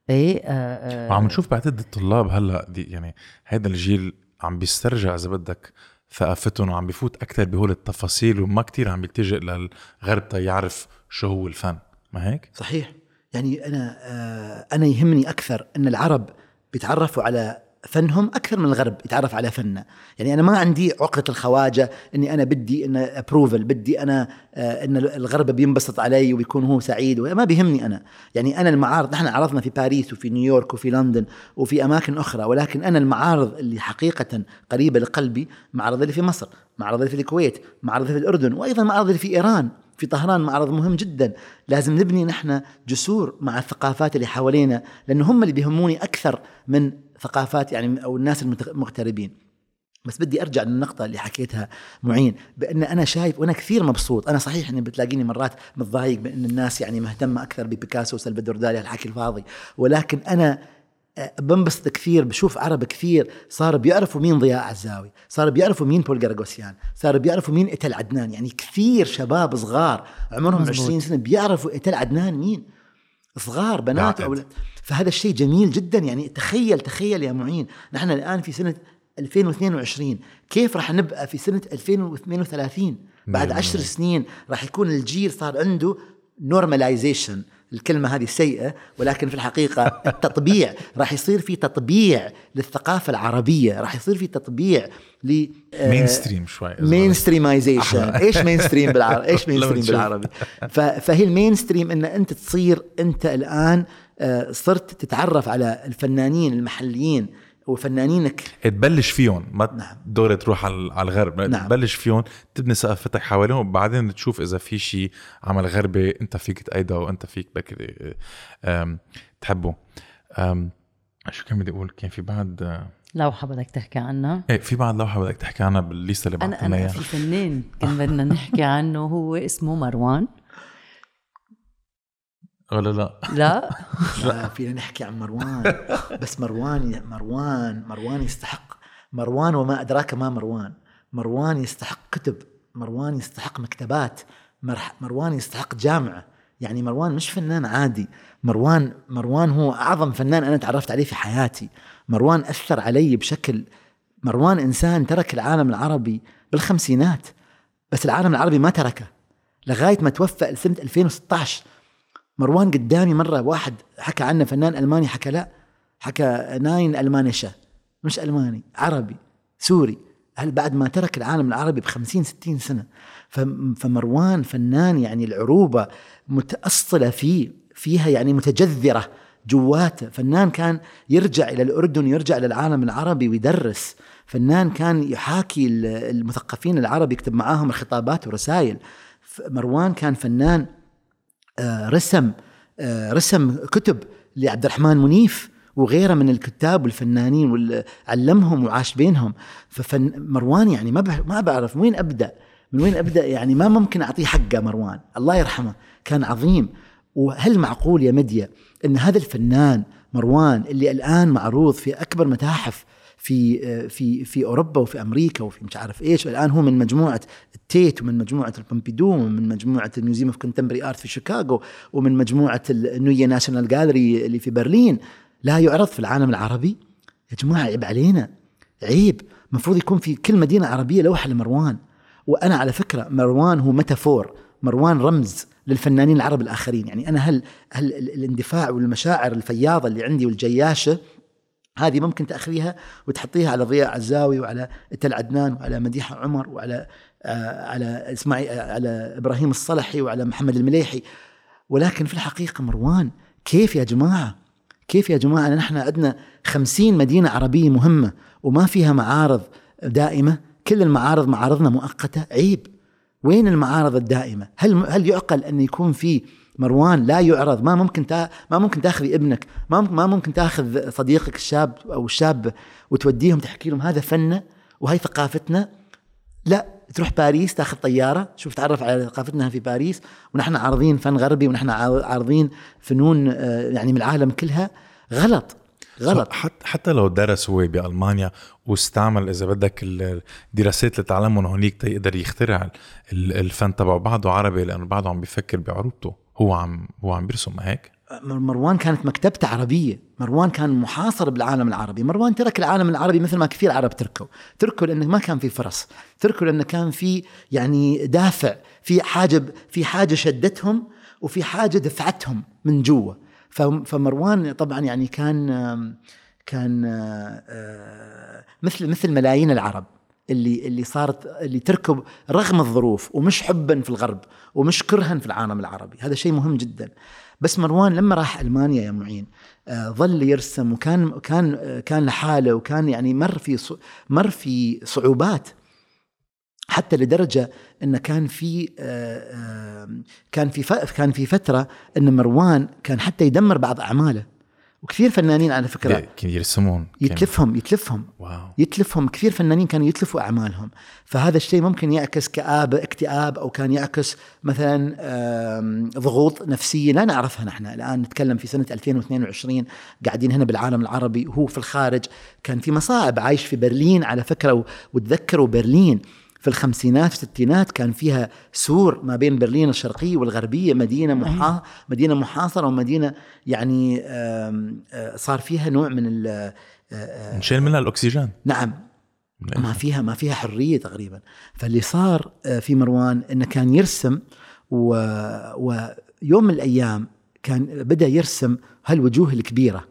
إيه آه، آه. وعم نشوف بعتقد الطلاب هلأ دي يعني هذا الجيل عم بيسترجع إذا بدك ثقافتهم وعم بفوت أكثر بهول التفاصيل وما كتير عم بيلتجئ للغرب تيعرف شو هو الفن. ما هيك؟ صحيح. يعني أنا آه أنا يهمني أكثر أن العرب بيتعرفوا على فنهم أكثر من الغرب يتعرف على فننا. يعني أنا ما عندي عقدة الخواجة أني أنا بدي أن ابروفل بدي أنا آه أن الغرب بينبسط علي وبيكون هو سعيد ما بيهمني أنا. يعني أنا المعارض نحن عرضنا في باريس وفي نيويورك وفي لندن وفي أماكن أخرى ولكن أنا المعارض اللي حقيقة قريبة لقلبي معرض اللي في مصر معرض اللي في الكويت معرض في الأردن وأيضا معرض اللي في إيران. في طهران معرض مهم جدا. لازم نبني نحن جسور مع الثقافات اللي حوالينا لأنه هم اللي بيهموني أكثر من ثقافات يعني أو الناس المغتربين. بس بدي أرجع للنقطة اللي حكيتها معين بأن أنا شايف وأنا كثير مبسوط. أنا صحيح إني بتلاقيني مرات متضايق بأن الناس يعني مهتمة أكثر ببيكاسو وسلفادور دالي الحكي الفاضي ولكن أنا بنبسط كثير بشوف عرب كثير صار بيعرفوا مين ضياء عزاوي صار بيعرفوا مين بول جرجوسيان صار بيعرفوا مين إتل عدنان يعني كثير شباب صغار عمرهم مزبوط. 20 سنة بيعرفوا إتل عدنان مين؟ صغار بنات أولاد فهذا الشيء جميل جدا يعني تخيل تخيل يا معين نحن الآن في سنة 2022 كيف راح نبقى في سنة 2032 بعد عشر سنين راح يكون الجيل صار عنده normalization الكلمة هذه سيئة ولكن في الحقيقة التطبيع راح يصير في تطبيع للثقافة العربية راح يصير في تطبيع ل مين ستريم شوي مين ستريمايزيشن إيش مين ستريم بالعربي إيش مين ستريم بالعربي؟ فهي ال mainstream إن أنت تصير أنت الآن آه، صرت تتعرف على الفنانين المحليين وفنانينك تبلش فيهم ما نعم. دورة تروح على الغرب نعم. تبلش فيهم تبني ثقافتك حواليهم وبعدين تشوف إذا في شيء عمل غربي أنت فيك تأيده وانت فيك بك تحبه شو كان بدي أقول كان في بعد لوحة بدك تحكي عنها؟ إيه في بعد لوحة بدك تحكي عنها بال list ة اللي بعثنا اياها أنا في فنان كان بدنا نحكي عنه هو اسمه مروان ولا لا؟ لا. لا. فينا نحكي عن مروان. بس مروان مروان مروان يستحق. مروان وما أدراك ما مروان. مروان يستحق كتب. مروان يستحق مكتبات. مروان يستحق جامعة. يعني مروان مش فنان عادي. مروان مروان هو أعظم فنان أنا تعرفت عليه في حياتي. مروان أثر علي بشكل مروان إنسان ترك العالم العربي بالخمسينات. بس العالم العربي ما تركه. لغاية ما توفى سنة 2016 مروان قدامي مرة واحد حكى عنه فنان ألماني حكى لا حكى nein ألمانشة مش ألماني عربي سوري. هل بعد ما ترك العالم العربي ب 50 60 سنة فم- فمروان فنان يعني العروبة متأصلة فيه فيها يعني متجذرة جواته. فنان كان يرجع إلى الأردن يرجع للعالم العربي ويدرس. فنان كان يحاكي ال- المثقفين العرب يكتب معاهم الخطابات ورسائل. مروان كان فنان رسم آه، رسم كتب لعبد الرحمن منيف وغيره من الكتاب والفنانين واللي علمهم وعاش بينهم. ففن مروان يعني ما ما بعرف وين أبدأ؟ من وين أبدأ؟ يعني ما ممكن أعطيه حقه مروان. الله يرحمه. كان عظيم. وهل معقول يا مديا إن هذا الفنان مروان اللي الآن معروض في أكبر متاحف في في في أوروبا وفي أمريكا وفي مش عارف إيش. والان هو من مجموعة ال Tate ومن مجموعة ال Pompidou ومن مجموعة ال Museum of Contemporary Art في شيكاغو ومن مجموعة ال Neue Nationalgalerie اللي في برلين. لا يعرض في العالم العربي. يا جماعة عيب علينا. عيب. المفروض يكون في كل مدينة عربية لوحة لمروان. وأنا على فكرة مروان هو ميتافور. مروان رمز للفنانين العرب الآخرين. يعني أنا هل هل ال- الإندفاع والمشاعر الفياضة اللي عندي والجياشة هذه ممكن تأخذيها وتحطيها على ضياء عزاوي وعلى تل عدنان وعلى مديحه عمر وعلى آه على اسمعي آه على إبراهيم الصلحي وعلى محمد المليحي. ولكن في الحقيقة مروان كيف يا جماعة؟ كيف يا جماعة؟ نحن عندنا خمسين مدينة عربية مهمة وما فيها معارض دائمة. كل المعارض معارضنا مؤقتة. عيب. وين المعارض الدائمة؟ هل هل يعقل أن يكون في مروان لا يعرض ما ممكن تا ما ممكن تاخذي ابنك ما ممكن ما ممكن تاخذ صديقك الشاب أو الشاب وتوديهم تحكي لهم هذا فنه وهي ثقافتنا. لا تروح باريس تاخذ طيارة شوف تعرف على ثقافتنا في باريس ونحن عارضين فن غربي ونحن عار- عارضين فنون آه، يعني من العالم كلها. غلط غلط. حتى حتى لو درس هو بألمانيا واستعمل إذا بدك الدراسات اللي تعلمهم هونيك تيقدر يخترع ال- الفن تبعه بعده عربي لأنه بعده عم بيفكر بعروبته. هو عم هو عم بيرسم ما هيك. مر- مروان كانت مكتبته عربية. مروان كان محاصر بالعالم العربي. مروان ترك العالم العربي مثل ما كثير عرب تركوا تركوا لأنه ما كان في فرص. تركوا لأنه كان في يعني دافع في حاجة في حاجة شدتهم وفي حاجة دفعتهم من جوا. فمروان طبعا يعني كان كان آه، مثل مثل ملايين العرب. اللي اللي صارت اللي تركب رغم الظروف ومش حبا في الغرب ومش كرها في العالم العربي. هذا شيء مهم جدا. بس مروان لما راح ألمانيا يا معين آه، ظل يرسم وكان كان كان لحاله وكان يعني مر في مر في صعوبات حتى لدرجة انه كان في آه، كان في كان في فترة إن مروان كان حتى يدمر بعض أعماله. وكثير فنانين على فكرة يرسمون يتلفهم يتلفهم. واو يتلفهم. كثير فنانين كانوا يتلفوا أعمالهم. فهذا الشيء ممكن يعكس كآبة اكتئاب أو كان يعكس مثلا ضغوط نفسية لا نعرفها نحن. الآن نتكلم في سنة 2022 قاعدين هنا بالعالم العربي وهو في الخارج. كان في مصاعب عايش في برلين على فكرة وتذكروا برلين. في الخمسينات والستينات كان فيها سور ما بين برلين الشرقيه والغربية مدينة محا مدينة محاصرة ومدينة يعني آه، صار فيها نوع من ال آه، آه، انشال منها الأكسجين. نعم. ما فيها ما فيها حرية تقريبا. فاللي صار في مروان إنه كان يرسم و... ويوم من الأيام كان بدأ يرسم هالوجوه الكبيرة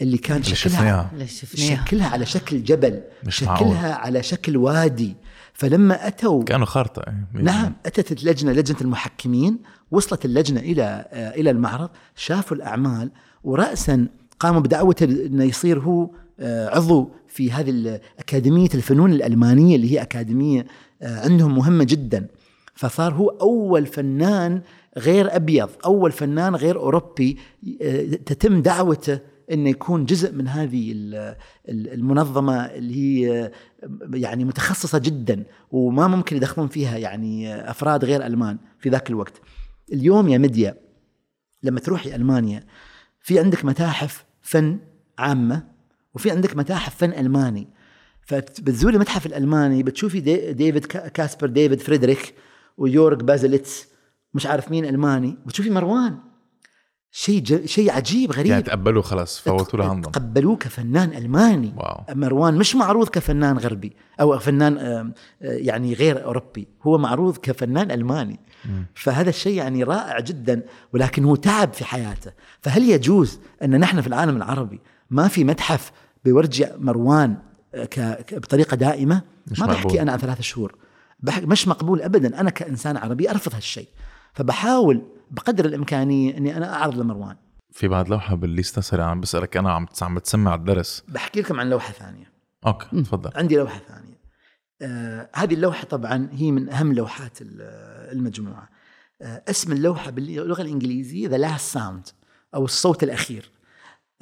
اللي كان اللي شكلها شفناها. اللي شفناها. شكلها على شكل جبل معقول. شكلها على شكل وادي. فلما اتوا كانوا خارطة إيه. نعم أتت اللجنه لجنة المحكمين وصلت اللجنة إلى إلى المعرض شافوا الأعمال وراسا قاموا بدعوته إنه يصير هو آه، عضو في هذه أكاديمية الفنون الألمانية اللي هي أكاديمية آه، عندهم مهمة جدا فصار هو أول فنان غير أبيض أول فنان غير أوروبي آه، تتم دعوته إنه يكون جزء من هذه ال- ال- المنظمة اللي هي يعني متخصصة جدا وما ممكن يدخلون فيها يعني أفراد غير ألمان في ذاك الوقت. اليوم يا مديا لما تروحي ألمانيا في عندك متاحف فن عامة وفي عندك متاحف فن ألماني فبتزوري المتحف الألماني بتشوفي دي ديفيد كا- كاسبر ديفيد فريدريك ويورغ بازليتس مش عارف مين ألماني بتشوفي مروان شيء ج... شيء عجيب غريب. يعني تقبلوا خلص فوتوا لعندهم. تقبلوه كفنان ألماني. واو. مروان مش معروض كفنان غربي أو فنان آه، يعني غير أوروبي. هو معروض كفنان ألماني. مم. فهذا الشيء يعني رائع جدا ولكن هو تعب في حياته. فهل يجوز أن نحن في العالم العربي ما في متحف بيورجع مروان ك- ك- بطريقة دائمة؟ مش ما. بحكي أنا عن ثلاث شهور. بح- مش مقبول ابدا. أنا كإنسان عربي أرفض هالشيء. فبحاول بقدر الإمكانية إني أنا أعرض لمروان. في بعد لوحة بال list ا سريع عم بسألك أنا عم عم بتسمع الدرس. بحكي لكم عن لوحة ثانية. okay تفضل. عندي لوحة ثانية. آه هذه اللوحة طبعا هي من أهم لوحات ال- المجموعة. آه اسم اللوحة باللغة الإنجليزية The Last Sound أو الصوت الأخير.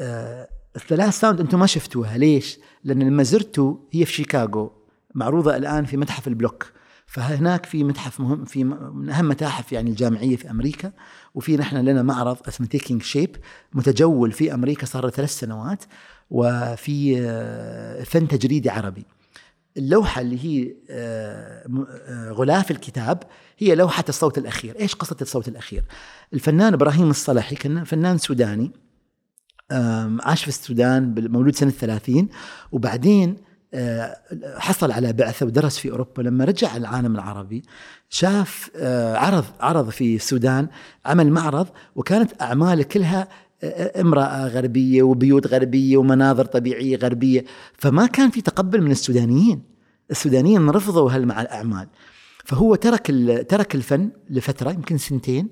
The Last Sound أنتم ما شفتوها. ليش؟ لأن لما زرتوا هي في شيكاغو معروضة الآن في متحف البلوك. فهناك في متحف مهم في من أهم متاحف يعني الجامعية في أمريكا وفي نحن لنا معرض اسمه Taking Shape متجول في أمريكا صار له ثلاث سنوات وفي آه، فن تجريدي عربي. اللوحة اللي هي آه، آه، غلاف الكتاب هي لوحة الصوت الأخير. إيش قصة الصوت الأخير؟ الفنان إبراهيم الصلحي كان فنان سوداني عاش في السودان مولود سنة 30 وبعدين حصل على بعثة ودرس في أوروبا. لما رجع العالم العربي شاف آه، عرض عرض في السودان عمل معرض وكانت أعماله كلها آه، امرأة غربية وبيوت غربية ومناظر طبيعية غربية. فما كان في تقبل من السودانيين. السودانيين رفضوا هالأعمال فهو ترك ترك الفن لفترة يمكن سنتين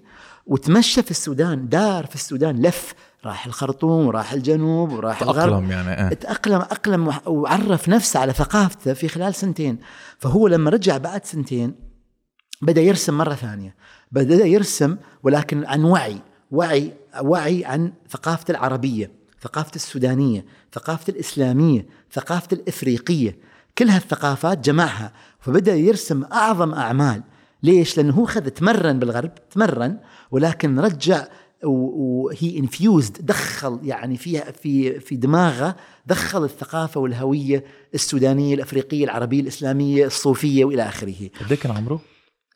وتمشى في السودان دار في السودان لف راح الخرطوم وراح الجنوب وراح الغرب. تأقلم يعني إيه. تأقلم أقلم وعرف نفسه على ثقافته في خلال سنتين. فهو لما رجع بعد سنتين بدأ يرسم مرة ثانية. بدأ يرسم ولكن عن وعي وعي وعي عن ثقافة العربية ثقافة السودانية ثقافة الإسلامية ثقافة الإفريقية. كل هالثقافات جمعها. فبدأ يرسم أعظم أعمال. ليش؟ لأنه هو خذ تمرن بالغرب تمرن ولكن رجع وهي انفيوزد دخل يعني فيها في في دماغه دخل الثقافة والهوية السودانية الأفريقية العربية الإسلامية الصوفية وإلى آخره. قد كان عمره؟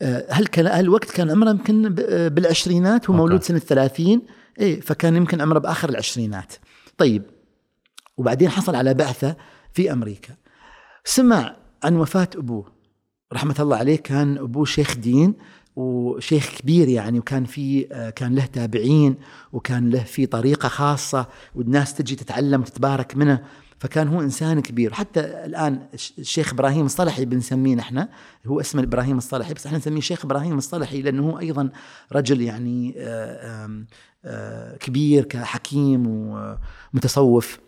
آه، هل كان هالوقت كان عمره يمكن آه، بالعشرينات هو. مولود سنة 30 إيه فكان يمكن عمره بآخر العشرينات. طيب وبعدين حصل على بعثة في أمريكا. سمع عن وفاة أبوه رحمة الله عليه كان أبوه شيخ دين وشيخ كبير يعني وكان في كان له تابعين وكان له في طريقة خاصة والناس تجي تتعلم وتتبارك منه. فكان هو إنسان كبير. حتى الآن الش- الشيخ إبراهيم الصلحي بنسميه نحن هو اسمه إبراهيم الصلحي بس إحنا نسميه شيخ إبراهيم الصلحي لأنه هو أيضا رجل يعني آه، آه، كبير كحكيم ومتصوف.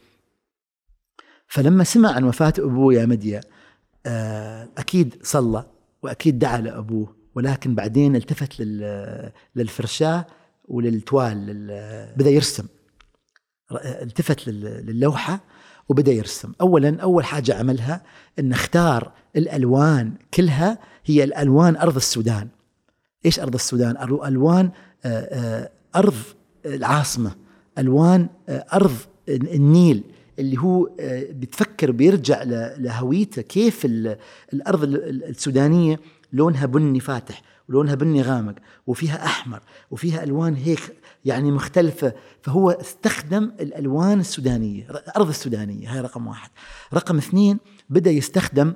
فلما سمع عن وفاة أبوه يا مديا آه، أكيد صلى وأكيد دعا لأبوه. ولكن بعدين التفت لل- للفرشاة وللتوال لل- بدأ يرسم. التفت لل- للوحة وبدأ يرسم. اولا أول حاجة عملها إن اختار الألوان كلها هي الألوان أرض السودان. إيش أرض السودان؟ ألوان آه، آه، أرض العاصمة. ألوان آه، أرض النيل اللي هو بتفكر بيرجع لهويته كيف ال- الأرض ال- ال- السودانية. لونها بني فاتح ولونها بني غامق وفيها أحمر وفيها ألوان هيك يعني مختلفة. فهو استخدم الألوان السودانية الأرض السودانية هاي رقم واحد. رقم اثنين بدأ يستخدم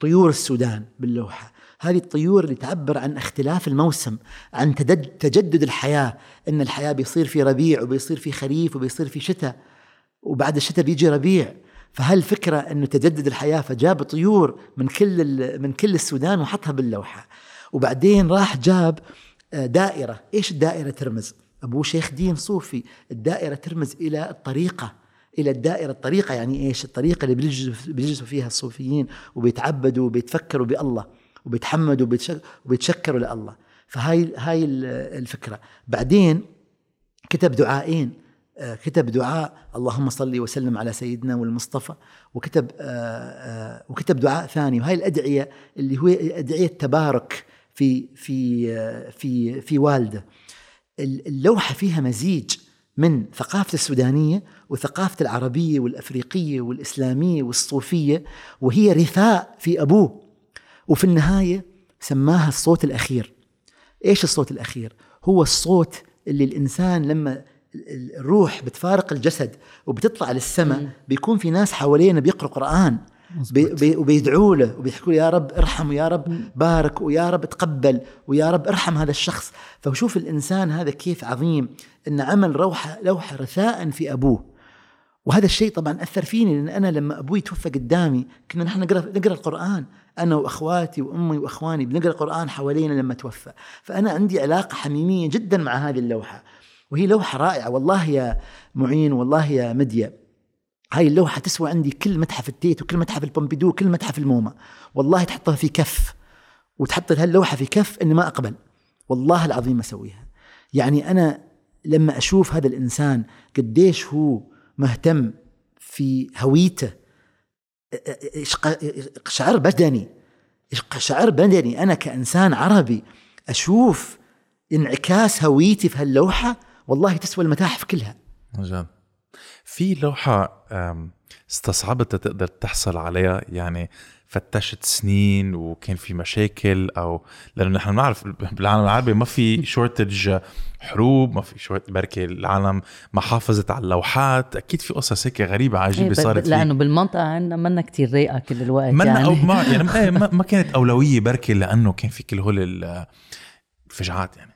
طيور السودان باللوحة. هذه الطيور اللي تعبر عن اختلاف الموسم عن تجدد الحياة. إن الحياة بيصير في ربيع وبيصير في خريف وبيصير في شتاء. وبعد الشتاء بيجي ربيع. فهالفكرة أنه تجدد الحياة فجاب طيور من كل من كل السودان وحطها باللوحة؟ وبعدين راح جاب آه، دائرة. إيش الدائرة ترمز؟ ابوه شيخ دين صوفي الدائرة ترمز إلى الطريقة إلى الدائرة الطريقة يعني إيش؟ الطريقة اللي بيجلسوا فيها الصوفيين وبيتعبدوا وبيتفكروا بالله وبيتحمدوا وبيتش- وبيتشكروا لله. فهاي هاي ال- الفكرة. بعدين كتب دعائين. كتب دعاء اللهم صل وسلم على سيدنا والمصطفى وكتب آه، آه، وكتب دعاء ثاني. وهاي الأدعية اللي هو أدعية تبارك في في آه، في في والده. اللوحة فيها مزيج من ثقافة السودانية وثقافة العربية والأفريقية والإسلامية والصوفية وهي رثاء في أبوه. وفي النهاية سماها الصوت الأخير. إيش الصوت الأخير؟ هو الصوت اللي الإنسان لما الروح بتفارق الجسد وبتطلع للسماء بيكون في ناس حوالينا بيقرأوا قرآن بي بي وبيدعوا له وبيحكوا له يا رب ارحم ويا رب بارك ويا رب تقبل ويا رب ارحم هذا الشخص. فشوف الإنسان هذا كيف عظيم إن عمل روحه لوحة رثاء في أبوه. وهذا الشيء طبعا أثر فيني لأن أنا لما أبوي توفى قدامي كنا نحن نقرأ نقرأ القرآن أنا وأخواتي وأمي وأخواني بنقرأ القرآن حوالينا لما توفى. فأنا عندي علاقة حميمية جدا مع هذه اللوحة. وهي لوحة رائعة. والله يا معين والله يا مديا هاي اللوحة تسوى عندي كل متحف التيت وكل متحف البومبيدو وكل متحف الموما والله تحطها في كف وتحط هاللوحة في كف إني ما أقبل. والله العظيم أسويها. يعني أنا لما أشوف هذا الإنسان قديش هو مهتم في هويته شعر بدني شعر بدني أنا كإنسان عربي أشوف انعكاس هويتي في هاللوحة والله تسوى المتاحف كلها. جد في لوحة استصعبت تقدر تحصل عليها يعني فتشت سنين وكان في مشاكل أو لأنه نحن بنعرف بالعالم العربي ما في شورتج حروب ما في شورت بركي العالم ما حافظت على اللوحات. أكيد في قصص هيك غريبة عجيبة إيه صارت لأنه بالمنطقة عندنا منا كتير رايقة كل الوقت منا يعني. أو ما يعني إيه، ما كانت أولوية بركي لأنه كان في كل هول الفجعات يعني.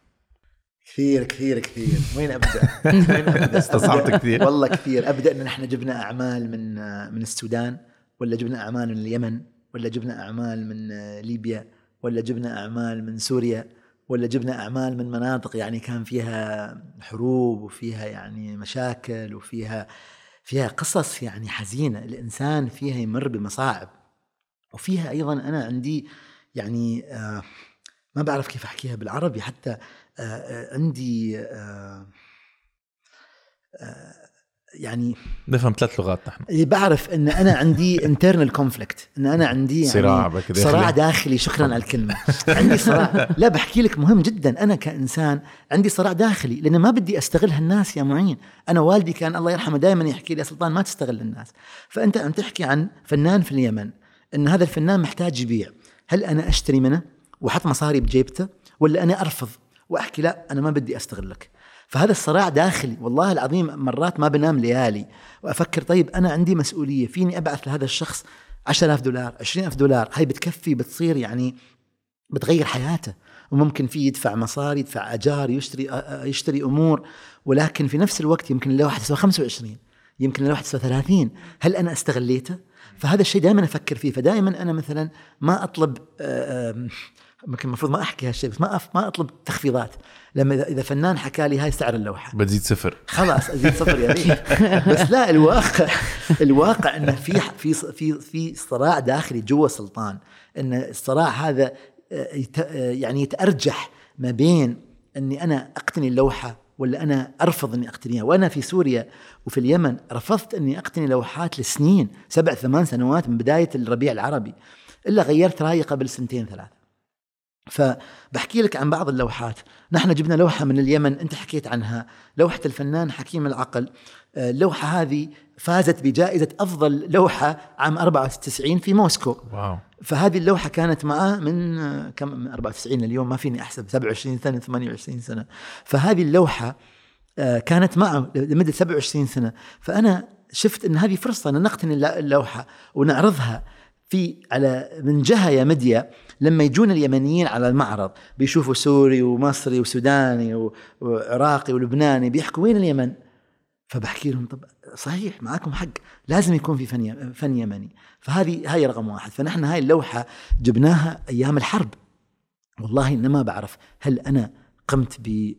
كثير كثير كثير. وين أبدأ؟ وين أبدأ؟ استصعبت كثير. والله كثير. أبدأ إن إحنا جبنا أعمال من من السودان ولا جبنا أعمال من اليمن ولا جبنا أعمال من ليبيا ولا جبنا أعمال من سوريا ولا جبنا أعمال من مناطق يعني كان فيها حروب وفيها يعني مشاكل وفيها فيها قصص يعني حزينة. الإنسان فيها يمر بمصاعب. وفيها أيضا أنا عندي يعني آه ما بعرف كيف أحكيها بالعربي حتى آه آه عندي آه آه يعني نفهم ثلاث لغات نحن. اللي بعرف إن أنا عندي internal conflict إن أنا عندي يعني صراع صراع داخلي شكرا على الكلمة. عندي صراع. لا بحكي لك مهم جدا. أنا كإنسان عندي صراع داخلي لأن ما بدي أستغل هالناس يا معين. أنا والدي كان الله يرحمه دائما يحكي لي يا سلطان ما تستغل الناس. فأنت عم تحكي عن فنان في اليمن إن هذا الفنان محتاج يبيع. هل أنا أشتري منه وأحط مصاري بجيبته ولا أنا أرفض؟ وأحكي لا أنا ما بدي استغلك فهذا الصراع داخلي والله العظيم مرات ما بنام ليالي وأفكر طيب أنا عندي مسؤولية فيني أبعث لهذا الشخص 10000 دولار 20000 دولار؟ هاي بتكفي بتصير يعني بتغير حياته. وممكن فيه يدفع مصاري يدفع أجار يشتري يشتري أمور. ولكن في نفس الوقت يمكن اللوحه تسوى 25 يمكن اللوحه تسوى 30 هل أنا أستغليته؟ فهذا الشيء دائما أفكر فيه. فدائما أنا مثلا ما أطلب يمكن المفروض ما أحكي هالشيء بس ما ما أطلب تخفيضات. لما اذا فنان حكى لي هاي سعر اللوحة. بتزيد صفر. خلاص أزيد صفر يا ريت. بس لا الواقع الواقع إنه في في في في صراع داخلي جوا سلطان إن الصراع هذا يعني يتأرجح ما بين إني أنا أقتني اللوحة ولا أنا أرفض إني أقتنيها. وأنا في سوريا وفي اليمن رفضت إني أقتني لوحات لسنين سبع ثمان سنوات من بداية الربيع العربي. إلا غيرت رأيي قبل سنتين ثلاث فبحكي لك عن بعض اللوحات. نحن جبنا لوحة من اليمن أنت حكيت عنها. لوحة الفنان حكيم العقل. اللوحة هذه فازت بجائزة أفضل لوحة عام 94 في موسكو. واو. فهذه اللوحة كانت معه من كم؟ من 94 اليوم ما فيني أحسب 27 سنة 28 سنة. فهذه اللوحة كانت معه لمدة 27 سنة. فأنا شفت أن هذه فرصة أن نقتني اللوحة ونعرضها. في على من جهة يا مديا لما يجون اليمنيين على المعرض بيشوفوا سوري ومصري وسوداني وعراقي ولبناني بيحكوا وين اليمن؟ فبحكي لهم طب صحيح معاكم حق لازم يكون في فن فن يمني. فهذه هاي رقم واحد. فنحن هاي اللوحة جبناها أيام الحرب. والله ما بعرف هل أنا قمت ب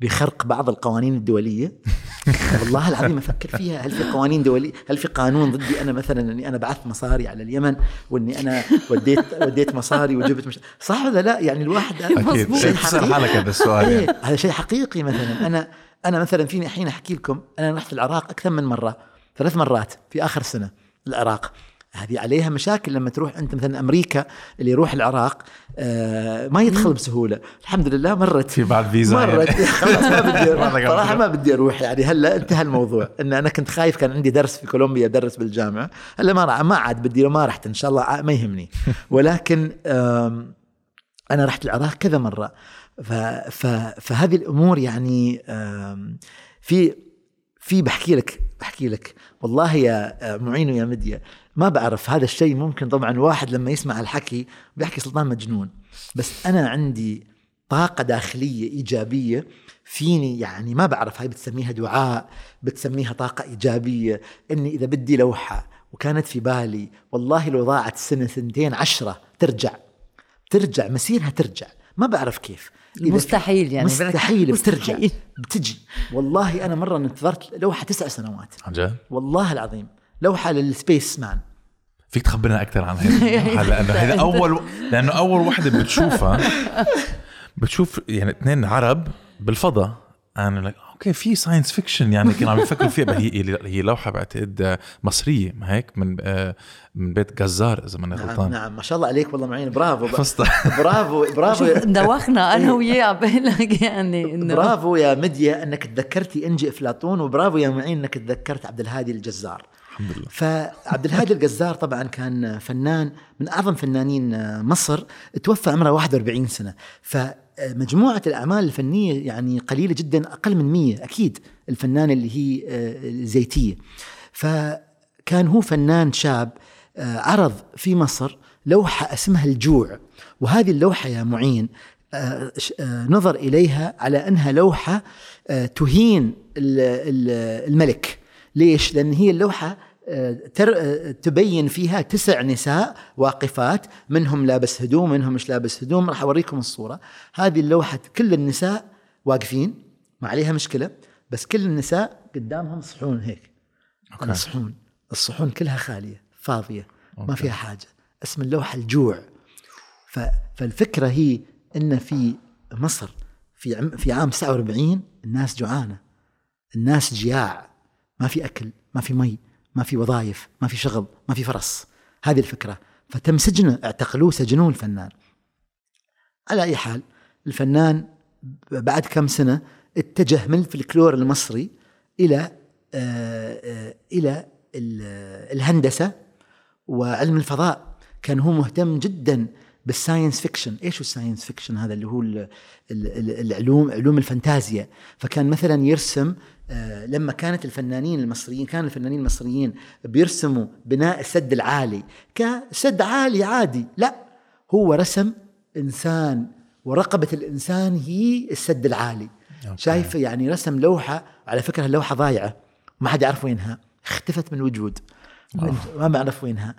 بخرق بعض القوانين الدولية. والله العظيم أفكر فيها. هل في قوانين دولية؟ هل في قانون ضدي أنا مثلا إني أنا بعثت مصاري على اليمن وإني أنا وديت وديت مصاري وجبت مش... صح ولا لا؟ يعني الواحد أكيد. شيء حالك هذا السؤال يعني. هذا شيء حقيقي مثلا. أنا أنا مثلا فيني الحين أحكي لكم أنا رحت العراق أكثر من مرة. ثلاث مرات في آخر سنة العراق. هذه عليها مشاكل لما تروح انت مثلا أمريكا اللي يروح العراق آه ما يدخل بسهولة. الحمد لله مرت. في بعد فيزا مرت. يعني. ما بدي صراحة ما بدي أروح يعني. هلأ انتهى الموضوع. إن أنا كنت خايف كان عندي درس في كولومبيا ادرس بالجامعة. هلأ ما ما عاد بدي ما رحت. إن شاء الله ما يهمني. ولكن أنا رحت العراق كذا مرة. فهذه الأمور يعني في في بحكي لك بحكي لك والله يا معين ويا مديا ما بعرف هذا الشيء ممكن طبعا واحد لما يسمع الحكي بيحكي سلطان مجنون. بس أنا عندي طاقة داخلية إيجابية فيني يعني ما بعرف هاي بتسميها دعاء بتسميها طاقة إيجابية إني إذا بدي لوحة وكانت في بالي والله لو ضاعت سنة سنتين عشرة ترجع ترجع مسيرها ترجع ما بعرف كيف. إذا مستحيل يعني. مستحيل بترجع. مستحيل. بتجي. والله أنا مرة انتظرت لوحة تسع سنوات. عن جد؟ والله العظيم. لوحة للسبيس مان. فيك تخبرنا أكثر عن هيدا لأنه هيدا أول لأنه أول وحدة بتشوفها بتشوف يعني اثنين عرب بالفضاء. أنا لك okay في science fiction يعني كانوا عم يفكروا فيها. هي هي لوحة بعتقد مصرية ما هيك؟ من آه، من بيت جزار إذا ماني نعم غلطان. نعم. ما شاء الله عليك والله معين. برافو. حفظتها برافو برافو. دوخنا أنا وياه عبالك يعني إنه برافو يا ميديا إنك تذكرتي إنجي إفلاطون وبرافو يا معين إنك تذكرت عبد الهادي الجزار. الحمد لله. فعبد الهادي الجزار طبعا كان فنان من أعظم فنانين مصر توفى عمره 41 سنة. فمجموعه الأعمال الفنية يعني قليلة جدا أقل من 100 أكيد الفنان اللي هي آه، زيتيه فكان هو فنان شاب آه، عرض في مصر لوحة اسمها الجوع. وهذه اللوحة يا معين آه، نظر إليها على أنها لوحة آه، تهين ال- ال- الملك. ليش؟ لأن هي آه، تبين فيها تسع نساء واقفات منهم لابس هدوم منهم مش لابس هدوم راح أوريكم الصورة. هذه اللوحة كل النساء واقفين ما عليها مشكلة بس كل النساء قدامهم صحون هيك. okay. الصحون. الصحون كلها خالية فاضية ما أوكي. فيها حاجة. اسم اللوحة الجوع. ف... فالفكرة هي إن في مصر في عم... في عام 49 الناس جوعانة. الناس جياع. ما في أكل ما في مي. ما في وظائف ما في شغل ما في فرص. هذه الفكرة. فتم سجنه اعتقلوه سجنوه الفنان. على أي حال الفنان بعد كم سنة اتجه من الفلكلور المصري إلى آه، آه، إلى ال- الهندسة وعلم الفضاء. كان هو مهتم جدا بال science fiction إيش هو ال science fiction هذا اللي هو ال- ال- ال- العلوم علوم الفانتازيا؟ فكان مثلا يرسم آه، لما كانت الفنانين المصريين كان الفنانين المصريين بيرسموا بناء السد العالي. كسد عالي عادي. لا هو رسم إنسان ورقبة الإنسان هي السد العالي. okay. شايف يعني رسم لوحة على فكرة اللوحة ضايعة. ما حد يعرف وينها. اختفت من الوجود ما بعرف وينها.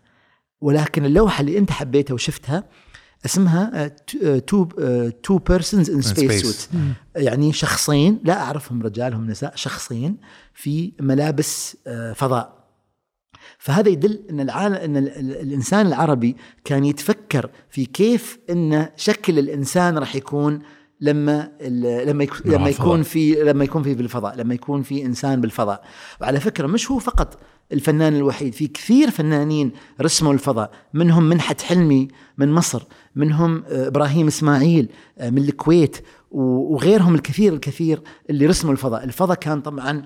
ولكن اللوحة اللي أنت حبيتها وشفتها اسمها two two persons in space. so يعني شخصين لا أعرفهم رجالهم نساء شخصين في ملابس آه، فضاء فهذا يدل إن العالم إن ال- ال- الإنسان العربي كان يتفكر في كيف إن شكل الإنسان راح يكون لما ال- لما لما الفضاء. يكون في لما يكون في بالفضاء لما يكون في إنسان بالفضاء وعلى فكرة مش هو فقط الفنان الوحيد. في كثير فنانين رسموا الفضاء منهم منحت حلمي من مصر منهم آه، إبراهيم إسماعيل آه، من الكويت وغيرهم الكثير الكثير اللي رسموا الفضاء. الفضاء كان طبعا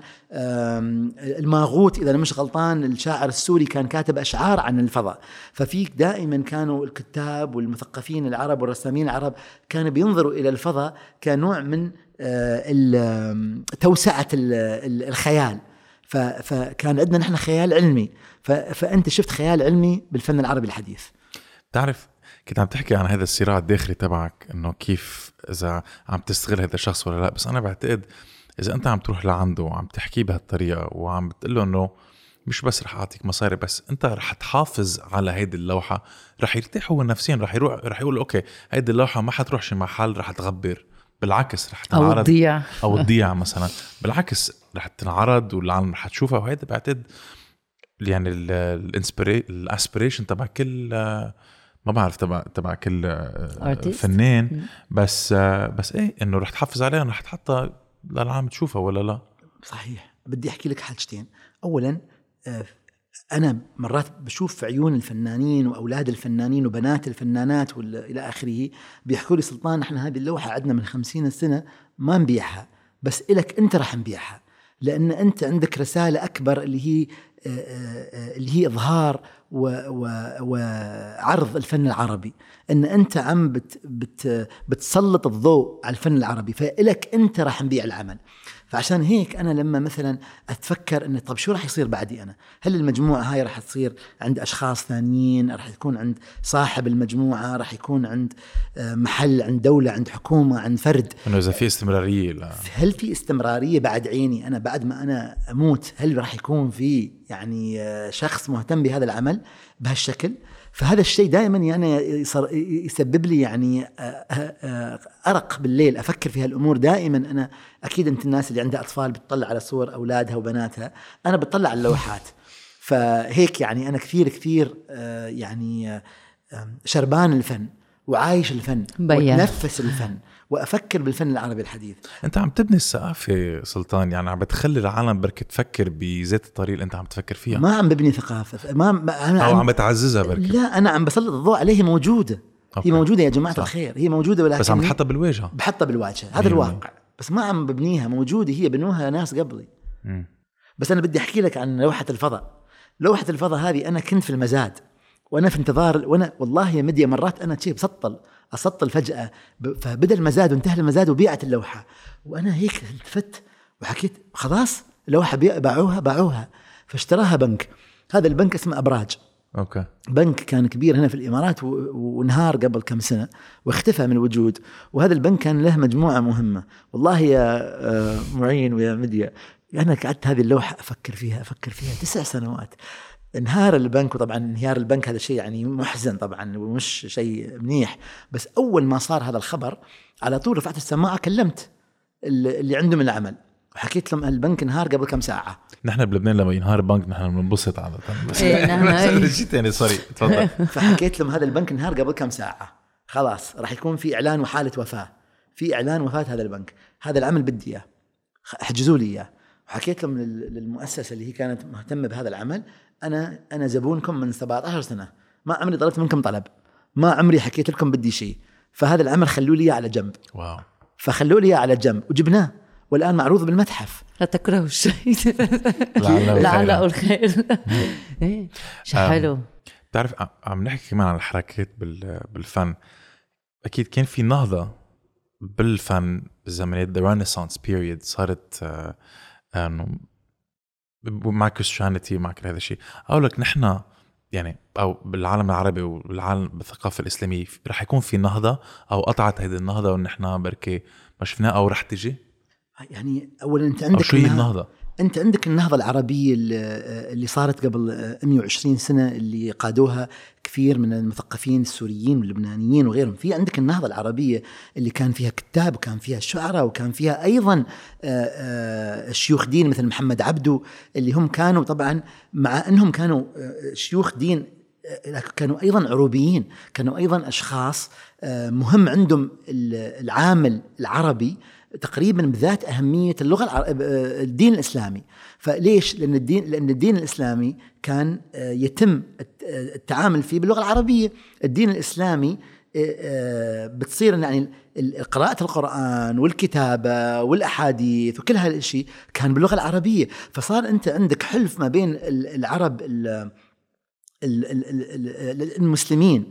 الماغوت إذا أنا مش غلطان الشاعر السوري كان كاتب أشعار عن الفضاء. ففيك دائما كانوا الكتاب والمثقفين العرب والرسامين العرب كانوا بينظروا إلى الفضاء كنوع من آه، ال- الخيال. فكان عندنا نحن خيال علمي. ف- فأنت شفت خيال علمي بالفن العربي الحديث. بتعرف كنت عم تحكي عن هذا الصراع الداخلي تبعك إنه كيف إذا عم تستغل هذا الشخص ولا لا. بس أنا بعتقد إذا أنت عم تروح لعنده وعم تحكيه بهالطريقة وعم بتقول له إنه مش بس رح أعطيك مصاري بس أنت رح تحافظ على هيدي اللوحة رح يرتاح هو نفسيا رح يروح رح يقول أوكي هيدي اللوحة ما حتروح شي محل رح تغبر. بالعكس رح أو تنعرض. تضيع. أو تضيع مثلا. بالعكس رح تنعرض والعالم رح تشوفها وهيدا بعتقد يعني الاسبريشن تبع كل ما بعرف تبع تبع كل آه، Artist. فنان. بس آه، بس إيه إنه رح تحافظ عليها رح تحطها للعالم تشوفها ولا لا؟ صحيح. بدي أحكي لك حاجتين. اولا آه، أنا مرات بشوف في عيون الفنانين وأولاد الفنانين وبنات الفنانات وال- إلى آخره بيحكوا لي سلطان نحن هذه اللوحة عندنا من خمسين سنة ما نبيعها بس إلك أنت راح نبيعها. لأن أنت عندك رسالة أكبر اللي هي آه، آه، آه، اللي هي و- وعرض الفن العربي. إن أنت عم بت بت بتسلط الضوء على الفن العربي فإلك أنت راح نبيع العمل. فعشان هيك أنا لما مثلا أتفكر إنه طب شو راح يصير بعدي أنا؟ هل المجموعة هاي راح تصير عند أشخاص ثانيين؟ راح يكون عند صاحب المجموعة؟ راح يكون عند آه، محل عند دولة عند حكومة عند فرد؟ إنه إذا في استمرارية لا هل في استمرارية بعد عيني أنا بعد ما أنا أموت هل راح يكون في يعني آه، شخص مهتم بهذا العمل بهالشكل؟ فهذا الشيء دائما يعني يسبب لي يعني آه، آه، أرق بالليل أفكر في هالأمور. دائما أنا أكيد أنت الناس اللي عندها أطفال بتطلع على صور أولادها وبناتها. أنا بتطلع على اللوحات. فهيك يعني أنا كثير كثير آه، يعني آه، آه، شربان الفن وعايش الفن مبين. واتنفس الفن. وأفكر بالفن العربي الحديث. أنت عم تبني الثقافة سلطان يعني عم بتخلي العالم بركي تفكر بذات الطريقة اللي أنت عم تفكر فيها. ما عم ببني ثقافة ما ما- أنا أو عم عم بتعززها بركي. لا أنا عم بسلط الضوء عليه موجودة. أوكي. هي موجودة يا جماعة صح. الخير هي موجودة ولكن بس عم تحطها بالواجهة. بحطها بالواجهة هذا مية الواقع. بس ما عم ببنيها موجودة هي بنوها ناس قبلي. مم. بس أنا بدي أحكي لك عن لوحة الفضاء. لوحة الفضاء هذه أنا كنت في المزاد وأنا في انتظار وأنا والله يا مديا مرات أنا شيء بسطل. اسطل فجاه فبدا المزاد وانتهى المزاد وبيعت اللوحة. وأنا هيك التفت وحكيت خلاص اللوحة باعوها باعوها. فاشتراها بنك. هذا البنك اسمه أبراج. أوكي. بنك كان كبير هنا في الإمارات وانهار قبل كم سنة واختفى من الوجود وهذا البنك كان له مجموعة مهمة. والله يا آه، معين ويا مديا أنا قعدت هذه اللوحة أفكر فيها أفكر فيها تسع سنوات. انهار البنك وطبعا انهيار البنك هذا شيء يعني محزن طبعا ومش شيء منيح. بس أول ما صار هذا الخبر على طول رفعت السماعة كلمت اللي عندهم العمل وحكيت لهم البنك انهار قبل كم ساعة. نحن بلبنان لما ينهار بنك نحن بننبسط عادة. بس إيه، إيه. شيء ثاني سوري تفضل. فحكيت لهم هذا البنك انهار قبل كم ساعة. خلاص راح يكون في إعلان وحالة وفاة. في إعلان وفاة هذا البنك. هذا العمل بدي إياه. خ- احجزوا لي إياه. وحكيت لهم لل- للمؤسسة اللي هي كانت مهتمة بهذا العمل أنا أنا زبونكم من 17 سنة. ما عمري طلبت منكم طلب. ما عمري حكيت لكم بدي شيء. فهذا العمل خلوا لي إياه على جنب. واو. فخلوا لي إياه على جنب. وجبناه. والآن معروض بالمتحف. لا تكرهوا الشيء. لعله. الخير شو آم. حلو. بتعرف عم نحكي كمان عن الحركات بال- بالفن. أكيد كان في نهضة بالفن بزمانات the Renaissance period صارت آه، إنه ب- مع Christianity مع كل هذا الشيء. أقول لك نحن يعني أو بالعالم العربي والعالم بالثقافة الإسلامية رح يكون في نهضة أو قطعت هذه النهضة ونحن بركي ما شفناها أو رح تجي؟ يعني أولا أنت أو عندك شو هي النهضة؟ أنت عندك النهضة العربية اللي صارت قبل 120 سنة اللي قادوها كثير من المثقفين السوريين واللبنانيين وغيرهم. في عندك النهضة العربية اللي كان فيها كتاب وكان فيها شعراء وكان فيها أيضا آه، آه، شيوخ دين مثل محمد عبده اللي هم كانوا طبعا مع أنهم كانوا آه، شيوخ دين كانوا أيضا عروبيين كانوا أيضا أشخاص مهم عندهم ال- العامل العربي تقريبا بذات أهمية اللغة الع... الدين الإسلامي. فليش؟ لأن الدين لأن الدين الإسلامي كان آه، يتم آه، التعامل فيه باللغة العربية. الدين الإسلامي آه، آه، بتصير يعني قراءة القرآن والكتابة والأحاديث وكل هالشيء كان باللغة العربية. فصار أنت عندك حلف ما بين ال- العرب ال- ال- ال- ال- ال- المسلمين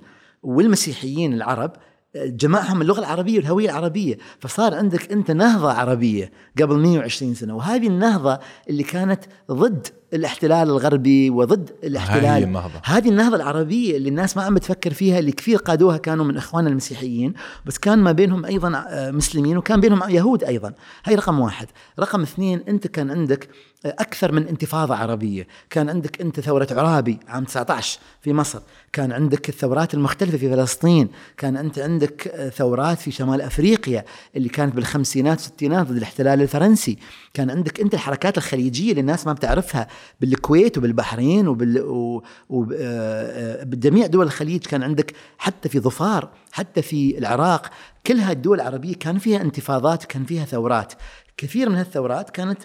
والمسيحيين العرب جمعهم اللغة العربية والهوية العربية فصار عندك أنت نهضة عربية قبل 120 سنة وهذه النهضة اللي كانت ضد الاحتلال الغربي وضد الاحتلال. هاي النهضة. هذه النهضة العربية اللي الناس ما عم بتفكر فيها اللي كثير قادوها كانوا من اخواننا المسيحيين بس كان ما بينهم أيضا آه، مسلمين وكان بينهم يهود أيضا. هاي رقم واحد. رقم اثنين أنت كان عندك أكثر من انتفاضة عربية. كان عندك أنت ثورة عرابي عام 19 في مصر. كان عندك الثورات المختلفة في فلسطين. كان أنت عندك آه، ثورات في شمال أفريقيا اللي كانت بالخمسينات والستينات ضد الاحتلال الفرنسي. كان عندك أنت الحركات الخليجية اللي الناس ما بتعرفها بالكويت وبالبحرين وبال و- وب- آه، آه، دول الخليج. كان عندك حتى في ظفار حتى في العراق. كل هاي الدول العربية كان فيها انتفاضات كان فيها ثورات. كثير من هالثورات كانت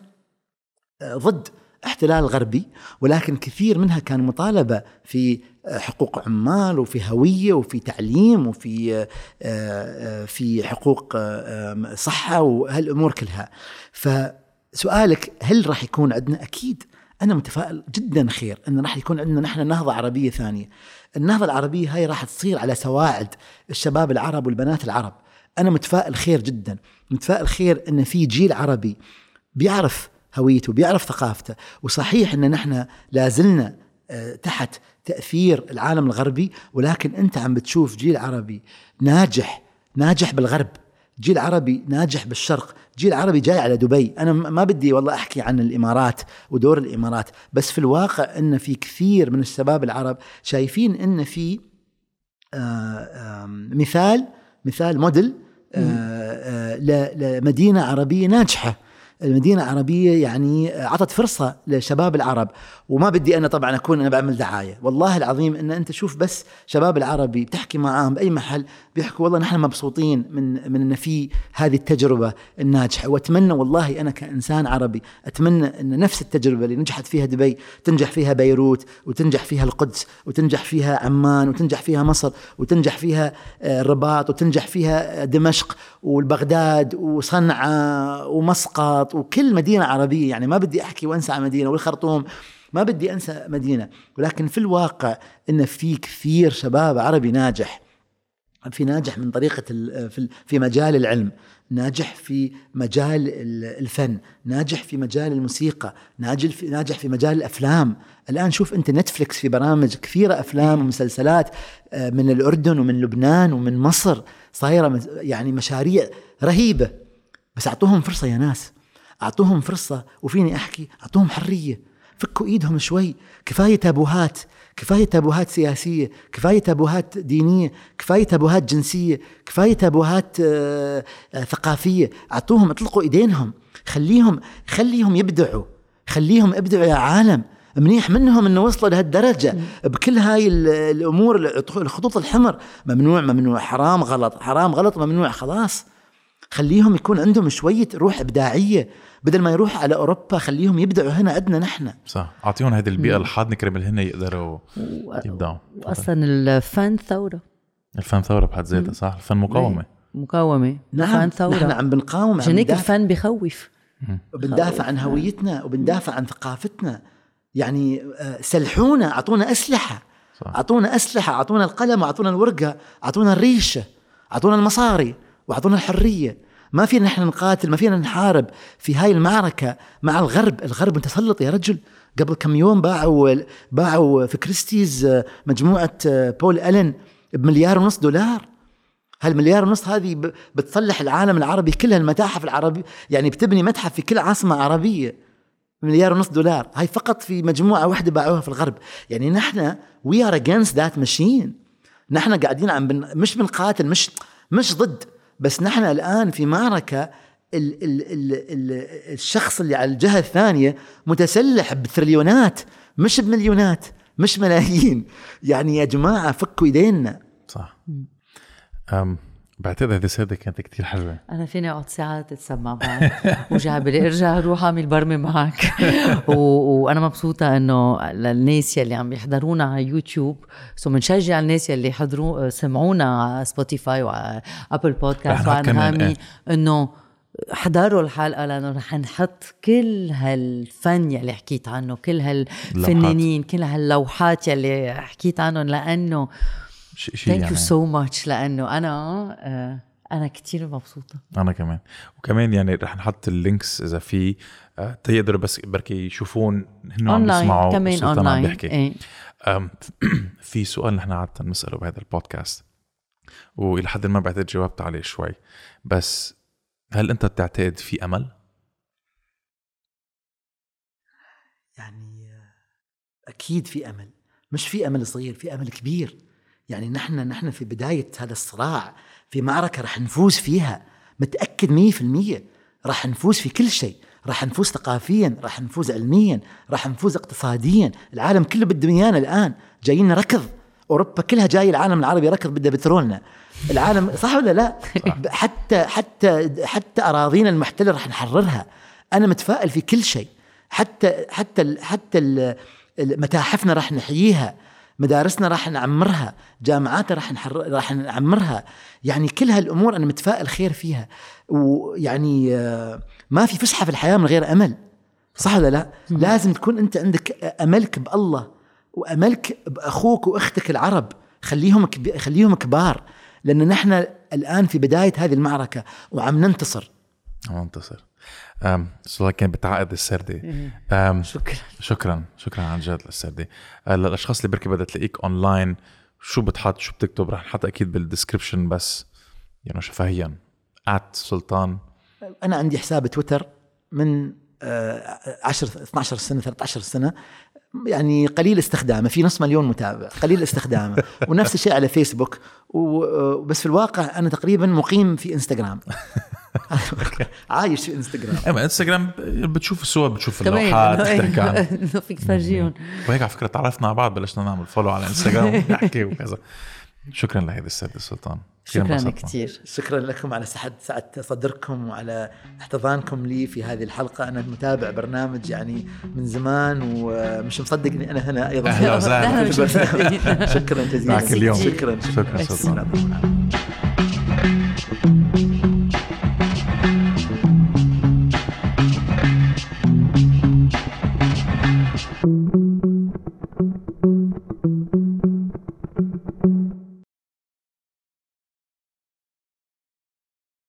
ضد احتلال غربي ولكن كثير منها كان مطالبة في آه، حقوق عمال وفي هوية وفي تعليم وفي آه، آه، في حقوق صحة وهالأمور كلها. فسؤالك هل راح يكون عندنا؟ أكيد أنا متفائل جدا خير إن راح يكون عندنا. نحن نهضة عربية ثانية. النهضة العربية هاي راح تصير على سواعد الشباب العرب والبنات العرب. أنا متفائل خير جدا. متفائل خير إن في جيل عربي بيعرف هويته بيعرف ثقافته. وصحيح إن نحن لازلنا آه، تحت تأثير العالم الغربي ولكن أنت عم بتشوف جيل عربي ناجح ناجح بالغرب. جيل عربي ناجح بالشرق. جيل عربي جاي على دبي. أنا ما بدي والله أحكي عن الإمارات ودور الإمارات بس في الواقع أن في كثير من الشباب العرب شايفين أن في آه، مثال مثال موديل آه، لمدينة عربية ناجحة. المدينة العربية يعني أعطت فرصة لشباب العرب وما بدي أنا طبعا أكون أنا بعمل دعاية والله العظيم إن أنت شوف بس شباب العربي بتحكي معاهم بأي محل بيحكوا والله نحن مبسوطين من من إن في هذه التجربة الناجحة وأتمنى والله أنا كإنسان عربي أتمنى إن نفس التجربة اللي نجحت فيها دبي تنجح فيها بيروت وتنجح فيها القدس وتنجح فيها عمان وتنجح فيها مصر وتنجح فيها آه، الرباط وتنجح فيها دمشق والبغداد وصنعاء ومسقط وكل مدينة عربية يعني ما بدي أحكي وأنسى عن مدينة والخرطوم ما بدي أنسى مدينة. ولكن في الواقع إن في كثير شباب عربي ناجح. في ناجح من طريقة في مجال العلم ناجح في مجال الفن ناجح في مجال الموسيقى ناجح في, ناجح في مجال الأفلام. الآن شوف أنت نتفلكس في برامج كثيرة أفلام ومسلسلات آه، من الأردن ومن لبنان ومن مصر صايرة يعني مشاريع رهيبة. بس أعطوهم فرصة يا ناس. أعطوهم فرصة وفيني أحكي أعطوهم حرية. فكوا إيدهم شوي. كفاية تابوهات كفاية تابوهات سياسية كفاية تابوهات دينية كفاية تابوهات جنسية كفاية تابوهات آه ثقافية. أعطوهم اطلقوا إيدينهم. خليهم خليهم يبدعوا. خليهم ابدعوا يا عالم. منيح منهم إنه وصلوا لهالدرجة. بكل هاي الأمور الخطوط الحمر. ممنوع ممنوع. حرام غلط. حرام غلط ممنوع. خلاص. خليهم يكون عندهم شوية روح إبداعية. بدل ما يروح على أوروبا خليهم يبدعوا هنا عندنا نحن. صح. أعطيهم هذه البيئة الحاضنة كرمال هن يقدروا يبدعوا واصلا الفن ثورة. الفن ثورة بحد ذاتها صح. الفن مقاومة. مقاومة. نعم. فن ثورة. نحن عم بنقاوم عشان هيك الفن بخوف. وبندافع عن هويتنا وبندافع عن ثقافتنا. يعني آه، سلحونا أعطونا أسلحة. صح. أعطونا أسلحة أعطونا القلم أعطونا الورقة أعطونا الريشة أعطونا المصاري. واعطونا الحرية. ما فينا نحن نقاتل ما فينا نحارب في هاي المعركة مع الغرب. الغرب متسلط يا رجل. قبل كم يوم باعوا باعوا في كريستيز آه، مجموعة آه، بول ألين بمليار ونص دولار. هالمليار ونص هذه بتصلح العالم العربي كلها المتاحف العربية يعني بتبني متحف في كل عاصمة عربية مليار ونص دولار. هاي فقط في مجموعة واحدة باعوها في الغرب. يعني نحن we are against that ماشين نحن قاعدين عم بن مش بنقاتل مش مش ضد. بس نحن الآن في معركة ال ال ال ال الشخص اللي على الجهة الثانية متسلح بتريليونات مش بمليونات مش ملايين. يعني يا جماعة فكوا إيدينا. صح. أم. بعتقد هذه السيدة كانت كتير حلوة. أنا فيني أقعد ساعات تسمع بعض. وجاي عبالي أرجع روح أعمل برمي معك. و... وأنا مبسوطة إنه للناس يلي عم يحضرونا على يوتيوب. so بنشجع الناس يلي حضروا سمعونا على سبوتيفاي وعلى Apple Podcast وأنغامي إيه. إنه حضروا الحلقة لأنه رح نحط كل هالفن يلي حكيت عنه كل هالفنانين كل هاللوحات يلي حكيت عنهم لأنه شيء thank you so much لأنه أنا آه أنا كثير مبسوطة. أنا كمان. وكمان يعني رح نحط ال links إذا في آه تيقدروا بس بركي يشوفون هن عم يسمعوا كمان اونلاين بيحكي. إيه. في سؤال نحن عادة بنسأله بهذا البودكاست وإلى حد ما بعتقد جاوبت عليه شوي. بس هل أنت بتعتقد في أمل؟ يعني آه، أكيد في أمل. مش في أمل صغير في أمل كبير. يعني نحن نحن في بداية هذا الصراع في معركة رح نفوز فيها. متأكد مية في المية رح نفوز في كل شيء. رح نفوز ثقافيا رح نفوز علميا رح نفوز اقتصاديا. العالم كله بده ويانا الآن. جايين ركض أوروبا كلها جاي العالم العربي ركض بده بترولنا. العالم صح ولا لا؟ حتى حتى حتى أراضينا المحتلة رح نحررها. أنا متفائل في كل شيء. حتى حتى حتى متاحفنا رح نحييها. مدارسنا راح نعمرها جامعاتنا راح نحر... راح نعمرها. يعني كل هالأمور أنا متفائل خير فيها. ويعني آه، ما في فسحة في الحياة من غير أمل. صح ولا لا؟ لازم تكون أنت عندك أملك بالله وأملك بأخوك وأختك العرب. خليهم كب... خليهم كبار. لأن نحن الآن في بداية هذه المعركة وعم ننتصر. منتصر أم سؤال كان بتعقد السردة. أم شكرا. شكرا شكرا عن جد للسردة هلا الاشخاص اللي بركي بدها تلاقيك اونلاين شو بتحط شو بتكتب؟ رح نحط أكيد بال description بس يعني شفهيا. at سلطان. أنا عندي حساب تويتر من آه، 10 12 سنة 13 سنة. يعني قليل استخدامه في نص مليون متابع قليل استخدامه. ونفس الشيء على فيسبوك و- بس في الواقع أنا تقريبا مقيم في انستغرام عايش في انستغرام أما انستغرام بتشوف الصور بتشوف اللوحات بتحكي عن فيك تفرجيهم. وهيك على فكرة تعرفنا على بعض بلشنا نعمل follow على انستغرام نحكي وكذا. شكرا لهيدي السردي سلطان شكرا. كثير. شكرا لكم على سعة صدركم وعلى احتضانكم لي في هذه الحلقة. أنا متابع برنامج يعني من زمان ومش مصدق إني أنا هنا أيضا. أهلا وسهلا. شكرا. جزيلا. معك اليوم. شكرا شكرا سلطان. شكرا